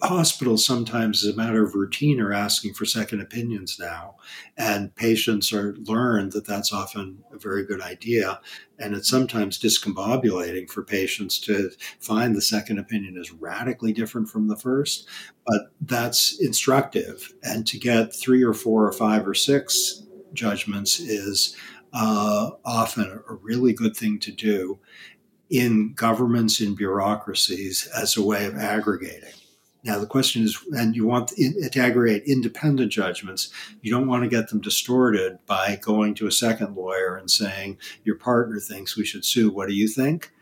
hospitals sometimes, as a matter of routine, are asking for second opinions now, and patients are learned that that's often a very good idea. And it's sometimes discombobulating for patients to find the second opinion is radically different from the first, but that's instructive. And to get three or four or five or six judgments is uh, often a really good thing to do in governments, in bureaucracies, as a way of aggregating. Now, the question is, and you want to aggregate independent judgments. You don't want to get them distorted by going to a second lawyer and saying, Your partner thinks we should sue. What do you think?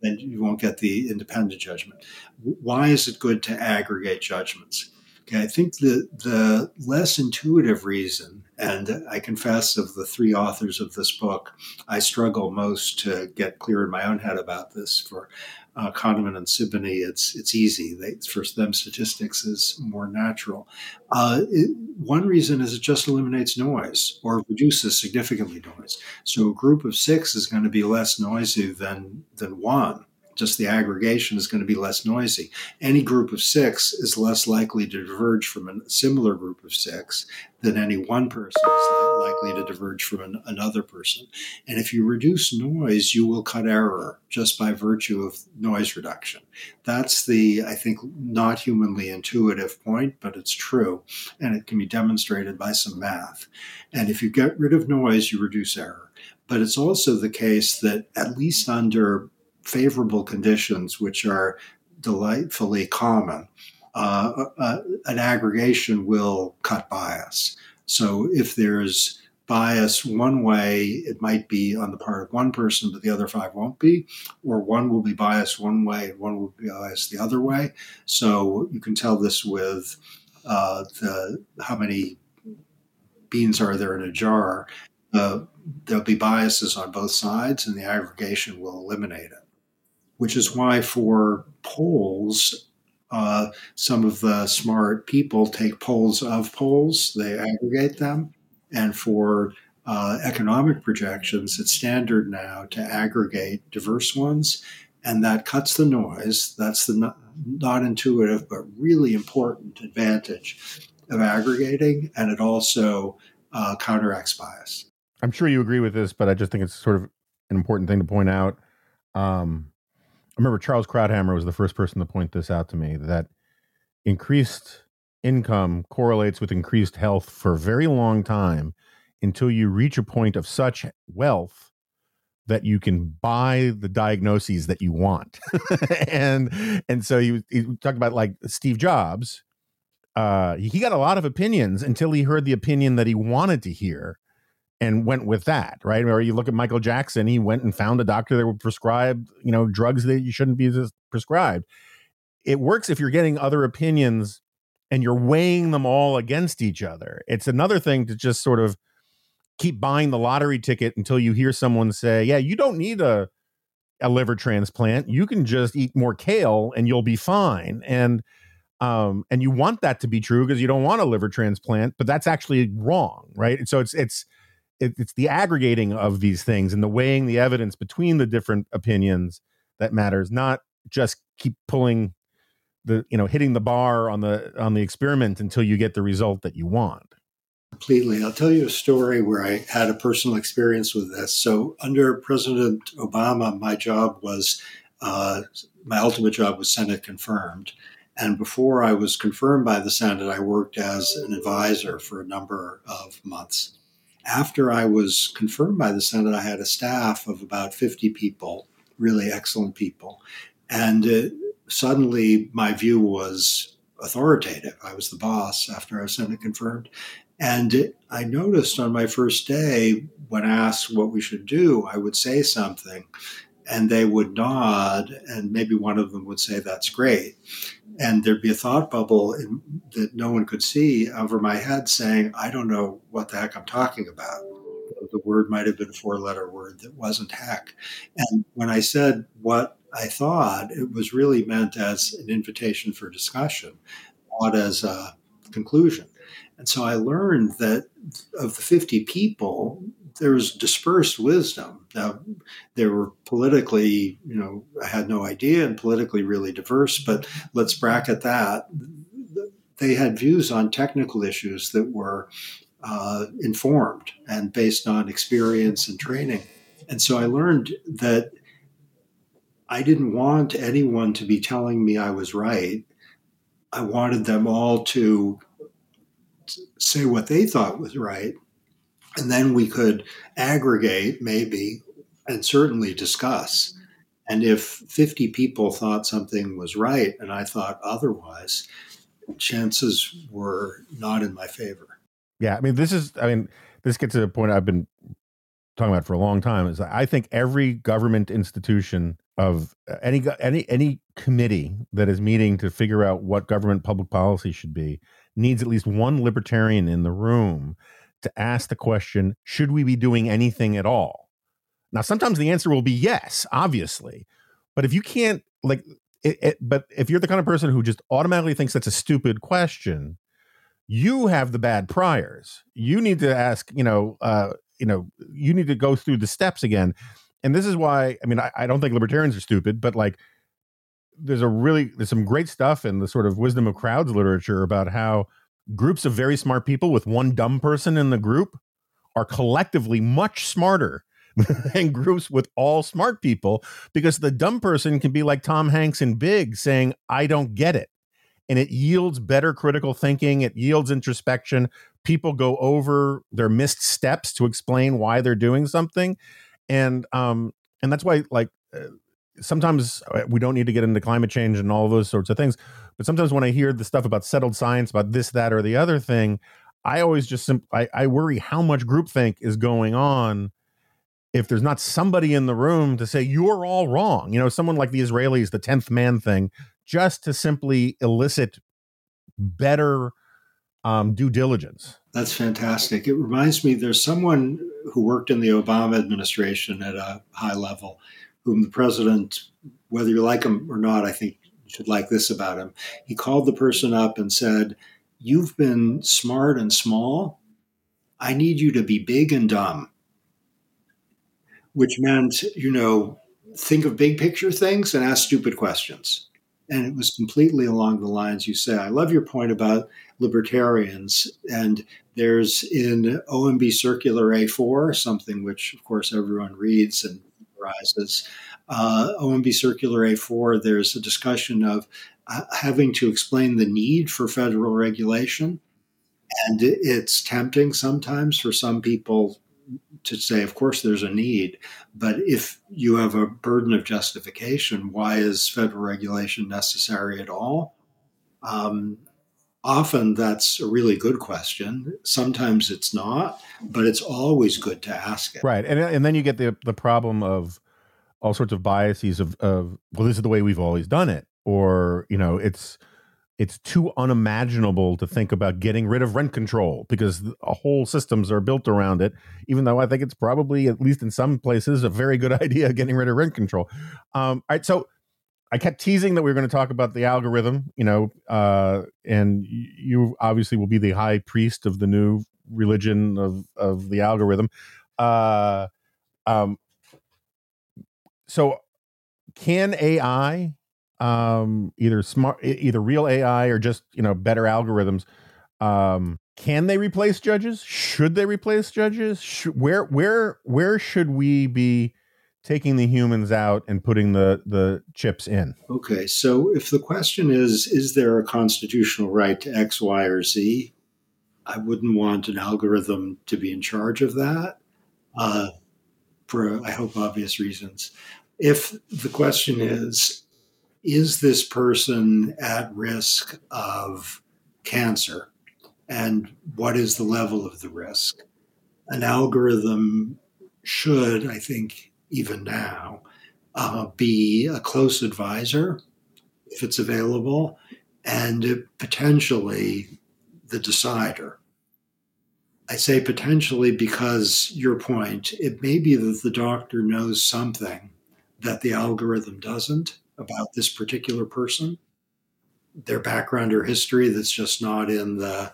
Then you won't get the independent judgment. Why is it good to aggregate judgments? Okay, I think the, the less intuitive reason and I confess, of the three authors of this book, I struggle most to get clear in my own head about this. For uh, Kahneman and Sibony, it's it's easy. They, for them, statistics is more natural. Uh, it, one reason is it just eliminates noise or reduces significantly noise. So a group of six is going to be less noisy than than one just the aggregation is going to be less noisy. Any group of six is less likely to diverge from a similar group of six than any one person is likely to diverge from an, another person. And if you reduce noise, you will cut error just by virtue of noise reduction. That's the, I think, not humanly intuitive point, but it's true. And it can be demonstrated by some math. And if you get rid of noise, you reduce error. But it's also the case that, at least under favorable conditions, which are delightfully common, uh, uh, an aggregation will cut bias. So if there's bias one way, it might be on the part of one person, but the other five won't be, or one will be biased one way and one will be biased the other way. So you can tell this with uh, the how many beans are there in a jar. Uh, there'll be biases on both sides, and the aggregation will eliminate it which is why for polls, uh, some of the smart people take polls of polls, they aggregate them. And for uh, economic projections, it's standard now to aggregate diverse ones. And that cuts the noise. That's the not, intuitive, but really important advantage of aggregating. And it also uh, counteracts bias. I'm sure you agree with this, but I just think it's sort of an important thing to point out. Um, remember Charles Krauthammer was the first person to point this out to me that increased income correlates with increased health for a very long time until you reach a point of such wealth that you can buy the diagnoses that you want. and and so you, you talk about like Steve Jobs. Uh, he got a lot of opinions until he heard the opinion that he wanted to hear and went with that, right? Or you look at Michael Jackson, he went and found a doctor that would prescribe, you know, drugs that you shouldn't be prescribed. It works if you're getting other opinions and you're weighing them all against each other. It's another thing to just sort of keep buying the lottery ticket until you hear someone say, "Yeah, you don't need a a liver transplant. You can just eat more kale and you'll be fine." And um and you want that to be true because you don't want a liver transplant, but that's actually wrong, right? And so it's it's it, it's the aggregating of these things and the weighing the evidence between the different opinions that matters, not just keep pulling the you know hitting the bar on the on the experiment until you get the result that you want. Completely. I'll tell you a story where i had a personal experience with this. So under president obama my job was uh, my ultimate job was senate confirmed. And before i was confirmed by the senate i worked as an advisor for a number of months after i was confirmed by the senate i had a staff of about 50 people really excellent people and uh, suddenly my view was authoritative. I was the boss after I was Senate confirmed. And I noticed on my first day, when asked what we should do, I would say something and they would nod, and maybe one of them would say, That's great. And there'd be a thought bubble in, that no one could see over my head saying, I don't know what the heck I'm talking about. The word might have been a four letter word that wasn't heck. And when I said what I thought it was really meant as an invitation for discussion, not as a conclusion. And so I learned that of the 50 people, there was dispersed wisdom. Now, they were politically, you know, I had no idea, and politically really diverse, but let's bracket that. They had views on technical issues that were uh, informed and based on experience and training. And so I learned that I didn't want anyone to be telling me I was right. I wanted them all to say what they thought was right. And then we could aggregate, maybe, and certainly discuss. And if 50 people thought something was right and I thought otherwise, chances were not in my favor. Yeah. I mean, this is, I mean, this gets to the point I've been talking about for a long time is I think every government institution of uh, any any any committee that is meeting to figure out what government public policy should be needs at least one libertarian in the room to ask the question should we be doing anything at all? Now sometimes the answer will be yes obviously but if you can't like it, it, but if you're the kind of person who just automatically thinks that's a stupid question you have the bad priors. You need to ask you know uh you know you need to go through the steps again and this is why I mean I, I don't think libertarians are stupid, but like there's a really there's some great stuff in the sort of wisdom of crowds literature about how groups of very smart people with one dumb person in the group are collectively much smarter than groups with all smart people because the dumb person can be like Tom Hanks in Big saying, I don't get it. And it yields better critical thinking, it yields introspection. People go over their missed steps to explain why they're doing something and um and that's why like uh, sometimes uh, we don't need to get into climate change and all those sorts of things but sometimes when i hear the stuff about settled science about this that or the other thing i always just I, I worry how much groupthink is going on if there's not somebody in the room to say you're all wrong you know someone like the israelis the 10th man thing just to simply elicit better um, due diligence that's fantastic. It reminds me there's someone who worked in the Obama administration at a high level, whom the president, whether you like him or not, I think you should like this about him. He called the person up and said, You've been smart and small. I need you to be big and dumb. Which meant, you know, think of big picture things and ask stupid questions. And it was completely along the lines you say. I love your point about libertarians. And there's in OMB Circular A4, something which, of course, everyone reads and rises. Uh, OMB Circular A4, there's a discussion of uh, having to explain the need for federal regulation. And it's tempting sometimes for some people to say, of course, there's a need. But if you have a burden of justification, why is federal regulation necessary at all? Um, often that's a really good question. Sometimes it's not, but it's always good to ask it. Right. And, and then you get the, the problem of all sorts of biases of, of, well, this is the way we've always done it. Or, you know, it's, it's too unimaginable to think about getting rid of rent control because whole systems are built around it. Even though I think it's probably, at least in some places, a very good idea getting rid of rent control. Um, all right, so I kept teasing that we were going to talk about the algorithm, you know, uh, and you obviously will be the high priest of the new religion of of the algorithm. Uh, um, so, can AI um, either smart, either real AI or just you know better algorithms. Um, can they replace judges? Should they replace judges? Should, where where where should we be taking the humans out and putting the the chips in? Okay, so if the question is, is there a constitutional right to X, Y, or Z? I wouldn't want an algorithm to be in charge of that, uh, for I hope obvious reasons. If the question is, is this person at risk of cancer? And what is the level of the risk? An algorithm should, I think, even now, uh, be a close advisor if it's available, and potentially the decider. I say potentially because your point, it may be that the doctor knows something that the algorithm doesn't about this particular person, their background or history that's just not in the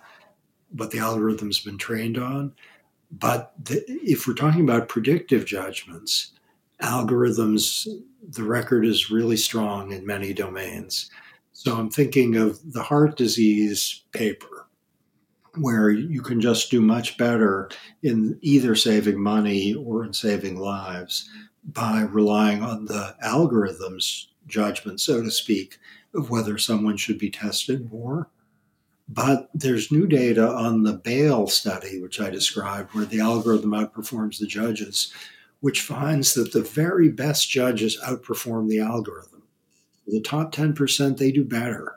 what the algorithm's been trained on. But the, if we're talking about predictive judgments, algorithms, the record is really strong in many domains. So I'm thinking of the heart disease paper, where you can just do much better in either saving money or in saving lives by relying on the algorithms judgment, so to speak, of whether someone should be tested more. But there's new data on the Bail study, which I described, where the algorithm outperforms the judges, which finds that the very best judges outperform the algorithm. The top 10%, they do better.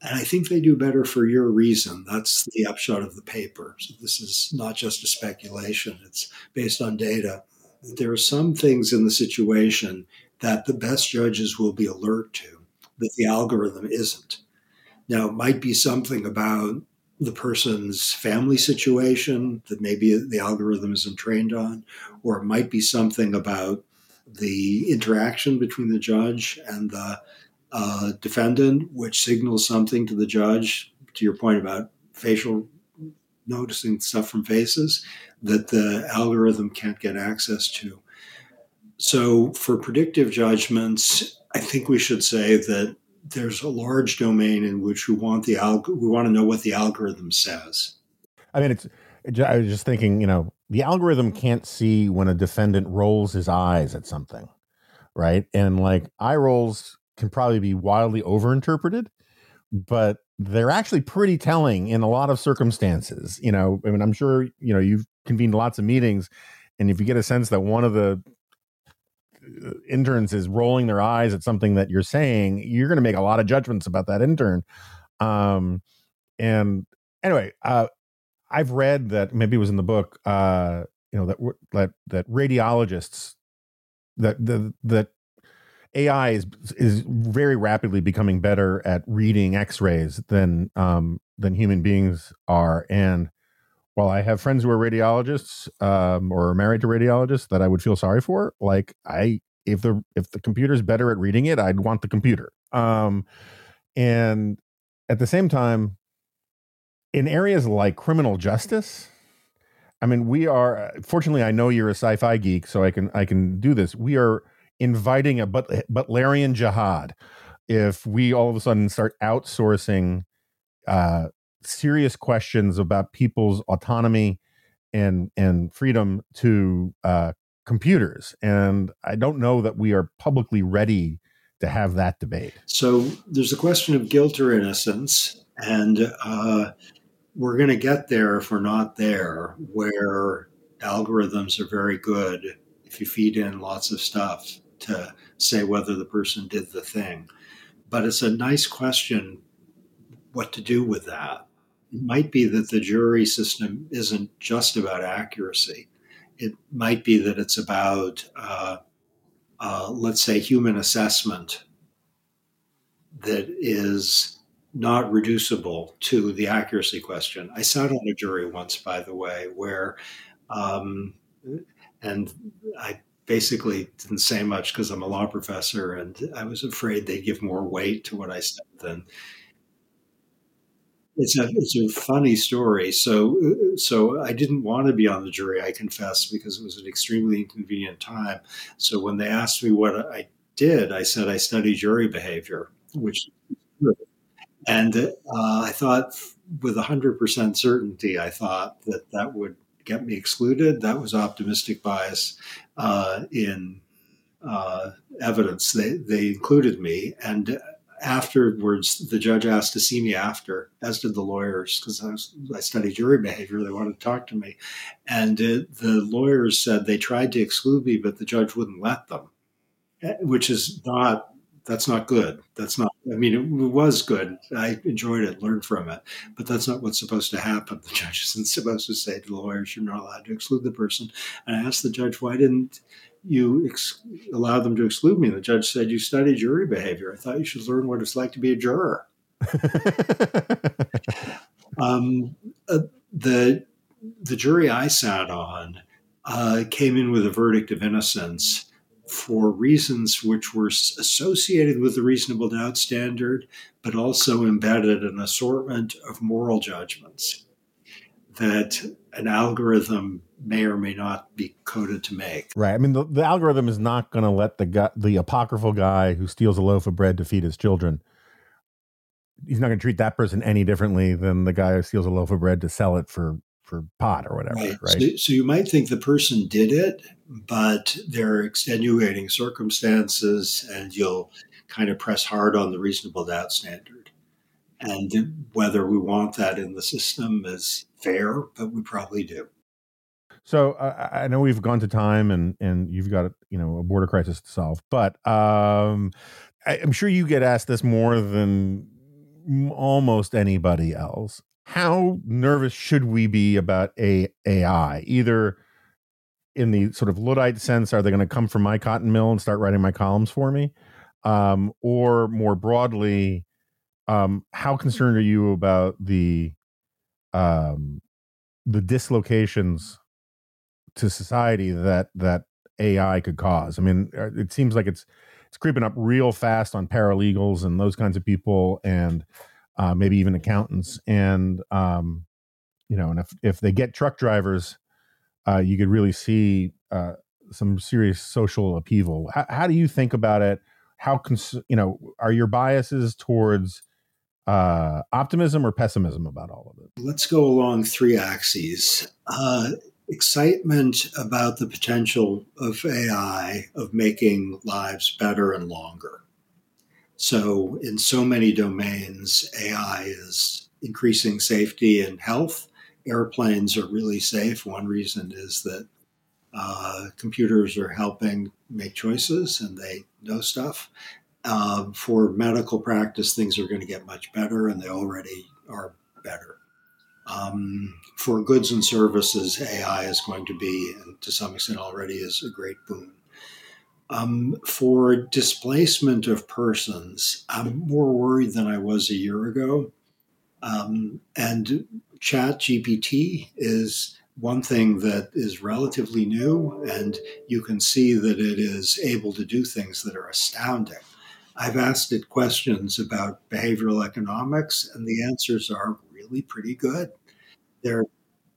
And I think they do better for your reason. That's the upshot of the paper. So this is not just a speculation, it's based on data. There are some things in the situation that the best judges will be alert to that the algorithm isn't. Now, it might be something about the person's family situation that maybe the algorithm isn't trained on, or it might be something about the interaction between the judge and the uh, defendant, which signals something to the judge, to your point about facial noticing stuff from faces that the algorithm can't get access to. So, for predictive judgments, I think we should say that there's a large domain in which we want the alg- we want to know what the algorithm says. I mean, it's. I was just thinking, you know, the algorithm can't see when a defendant rolls his eyes at something, right? And like eye rolls can probably be wildly overinterpreted, but they're actually pretty telling in a lot of circumstances. You know, I mean, I'm sure you know you've convened lots of meetings, and if you get a sense that one of the interns is rolling their eyes at something that you're saying, you're going to make a lot of judgments about that intern. Um, and anyway, uh, I've read that maybe it was in the book, uh, you know, that that that radiologists that the that AI is is very rapidly becoming better at reading X-rays than um, than human beings are, and while I have friends who are radiologists um, or are married to radiologists that I would feel sorry for, like I if the if the computer's better at reading it, I'd want the computer. Um, and at the same time, in areas like criminal justice, I mean, we are fortunately I know you're a sci-fi geek, so I can I can do this. We are inviting a but Butlerian jihad if we all of a sudden start outsourcing uh, serious questions about people's autonomy and and freedom to uh, computers. And I don't know that we are publicly ready to have that debate. So there's a question of guilt or innocence, and uh, we're going to get there if we're not there, where algorithms are very good if you feed in lots of stuff to say whether the person did the thing. But it's a nice question what to do with that it might be that the jury system isn't just about accuracy. It might be that it's about, uh, uh, let's say, human assessment that is not reducible to the accuracy question. I sat on a jury once, by the way, where, um, and I basically didn't say much because I'm a law professor, and I was afraid they'd give more weight to what I said than. It's a it's a funny story. So so I didn't want to be on the jury. I confess because it was an extremely inconvenient time. So when they asked me what I did, I said I study jury behavior, which and uh, I thought with 100% certainty, I thought that that would get me excluded. That was optimistic bias uh, in uh, evidence. They, they included me. And afterwards, the judge asked to see me after, as did the lawyers, because I, I, studied jury behavior. They wanted to talk to me. And it, the lawyers said they tried to exclude me, but the judge wouldn't let them, eh, which is not that's not good. That's not, I mean, it was good. I enjoyed it, learned from it, but that's not what's supposed to happen. The judge isn't supposed to say to the lawyers, you're not allowed to exclude the person. And I asked the judge, why didn't you ex- allow them to exclude me? And the judge said, you study jury behavior. I thought you should learn what it's like to be a juror. um, uh, the, the jury I sat on uh, came in with a verdict of innocence for reasons which were associated with the reasonable doubt standard, but also embedded an assortment of moral judgments that an algorithm may or may not be coded to make. Right. I mean, the, the algorithm is not going to let the guy, the apocryphal guy who steals a loaf of bread to feed his children. He's not going to treat that person any differently than the guy who steals a loaf of bread to sell it for for pot or whatever. Right. right? So, so, you might think the person did it, but there are extenuating circumstances, and you'll kind of press hard on the reasonable doubt standard. And whether we want that in the system is fair, but we probably do. So uh, I know we've gone to time, and and you've got you know a border crisis to solve, but um, I, I'm sure you get asked this more than almost anybody else how nervous should we be about a AI? Either in the sort of Luddite sense, are they going to come from my cotton mill and start writing my columns for me? Um, or more broadly, um, how concerned are you about the um, the dislocations to society that that AI could cause? I mean, uh, it seems like it's it's creeping up real fast on paralegals and those kinds of people, and uh, maybe even accountants. And um, you know, and if if they get truck drivers, uh, you could really see uh, some serious social upheaval. How, how, do you think about it? How cons- you know are your biases towards uh, optimism or pessimism about all of it? Let's go along three axes. Uh, excitement about the potential of AI of making lives better and longer. So, in so many domains, AI is increasing safety and health. Airplanes are really safe. One reason is that uh, computers are helping make choices and they know stuff. Uh, for medical practice, things are going to get much better, and they already are better. Um, for goods and services, AI is going to be, and to some extent already is, a great boon. Um, for displacement of persons, I'm more worried than I was a year ago. Um, and Chat GPT is one thing that is relatively new, and you can see that it is able to do things that are astounding. I've asked it questions about behavioral economics, and the answers are really pretty good. They're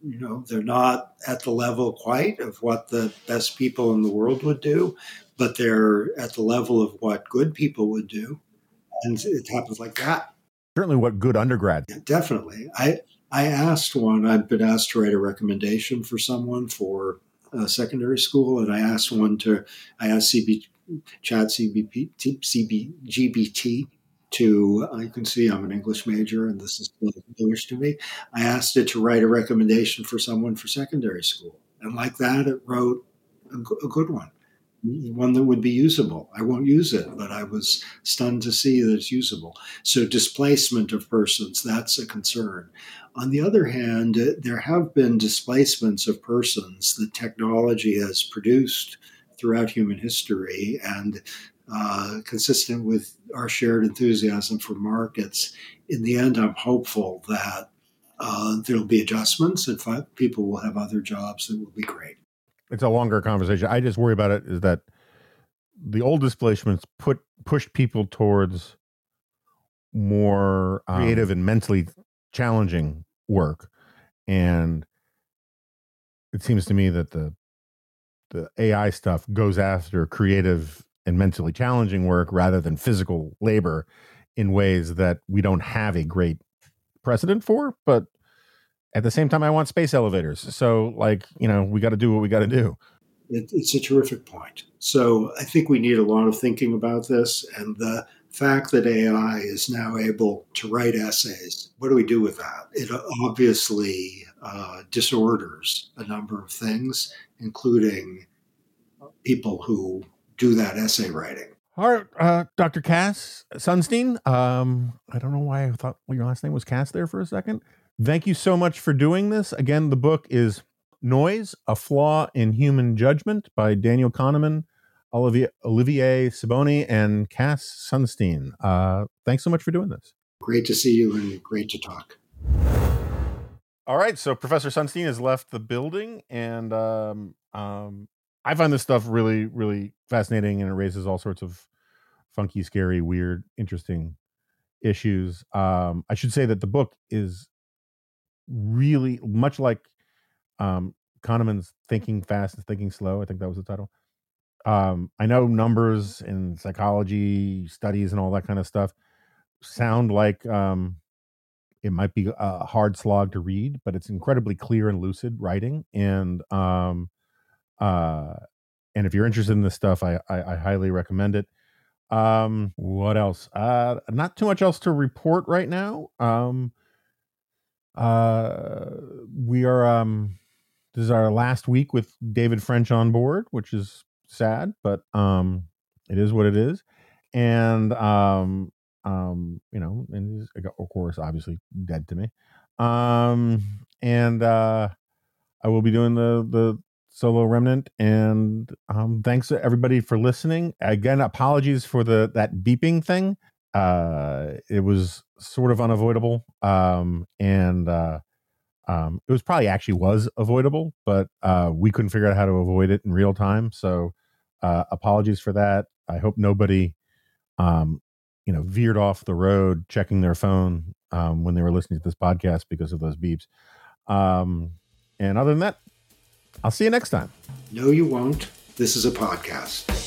you know they're not at the level quite of what the best people in the world would do but they're at the level of what good people would do. And it happens like that. Certainly what good undergrad. Yeah, definitely. I, I asked one, I've been asked to write a recommendation for someone for a secondary school, and I asked one to, I asked CB, Chat CBP, CB, GBT to, uh, you can see I'm an English major and this is English to me. I asked it to write a recommendation for someone for secondary school. And like that, it wrote a, a good one one that would be usable. I won't use it, but I was stunned to see that it's usable. So, displacement of persons, that's a concern. On the other hand, there have been displacements of persons that technology has produced throughout human history and uh, consistent with our shared enthusiasm for markets. in the end, I'm hopeful that uh, there'll be adjustments and people will have other jobs that will be great. It's a longer conversation. I just worry about it is that the old displacements put pushed people towards more um, creative and mentally challenging work, and it seems to me that the the AI stuff goes after creative and mentally challenging work rather than physical labor in ways that we don't have a great precedent for. But at the same time, I want space elevators. So, like, you know, we got to do what we got to do. It, it's a terrific point. So, I think we need a lot of thinking about this. And the fact that AI is now able to write essays, what do we do with that? It obviously uh, disorders a number of things, including people who do that essay writing. All right, uh, Dr. Cass Sunstein. Um, I don't know why I thought your last name was Cass there for a second. Thank you so much for doing this. Again, the book is Noise, A Flaw in Human Judgment by Daniel Kahneman, Olivier, Olivier Sibony, and Cass Sunstein. Uh, thanks so much for doing this. Great to see you and great to talk. All right, so Professor Sunstein has left the building, and um, um, I find this stuff really, really fascinating, and it raises all sorts of funky, scary, weird, interesting issues. Um, I should say that the book is really much like um, Kahneman's Thinking Fast and Thinking Slow. I think that was the title. Um, I know numbers and psychology studies and all that kind of stuff sound like um, it might be a hard slog to read, but it's incredibly clear and lucid writing. And um, uh, and if you're interested in this stuff, I, I, I highly recommend it. Um, what else? Uh, not too much else to report right now. Um, uh, we are um, this is our last week with David French on board, which is sad, but um, it is what it is. And um, um, you know, and he's of course obviously dead to me. Um, and uh, I will be doing the the solo remnant and um thanks everybody for listening. Again apologies for the that beeping thing. Uh it was sort of unavoidable um and uh um it was probably actually was avoidable but uh we couldn't figure out how to avoid it in real time so uh apologies for that. I hope nobody um you know veered off the road checking their phone um when they were listening to this podcast because of those beeps. Um and other than that I'll see you next time. No, you won't. This is a podcast.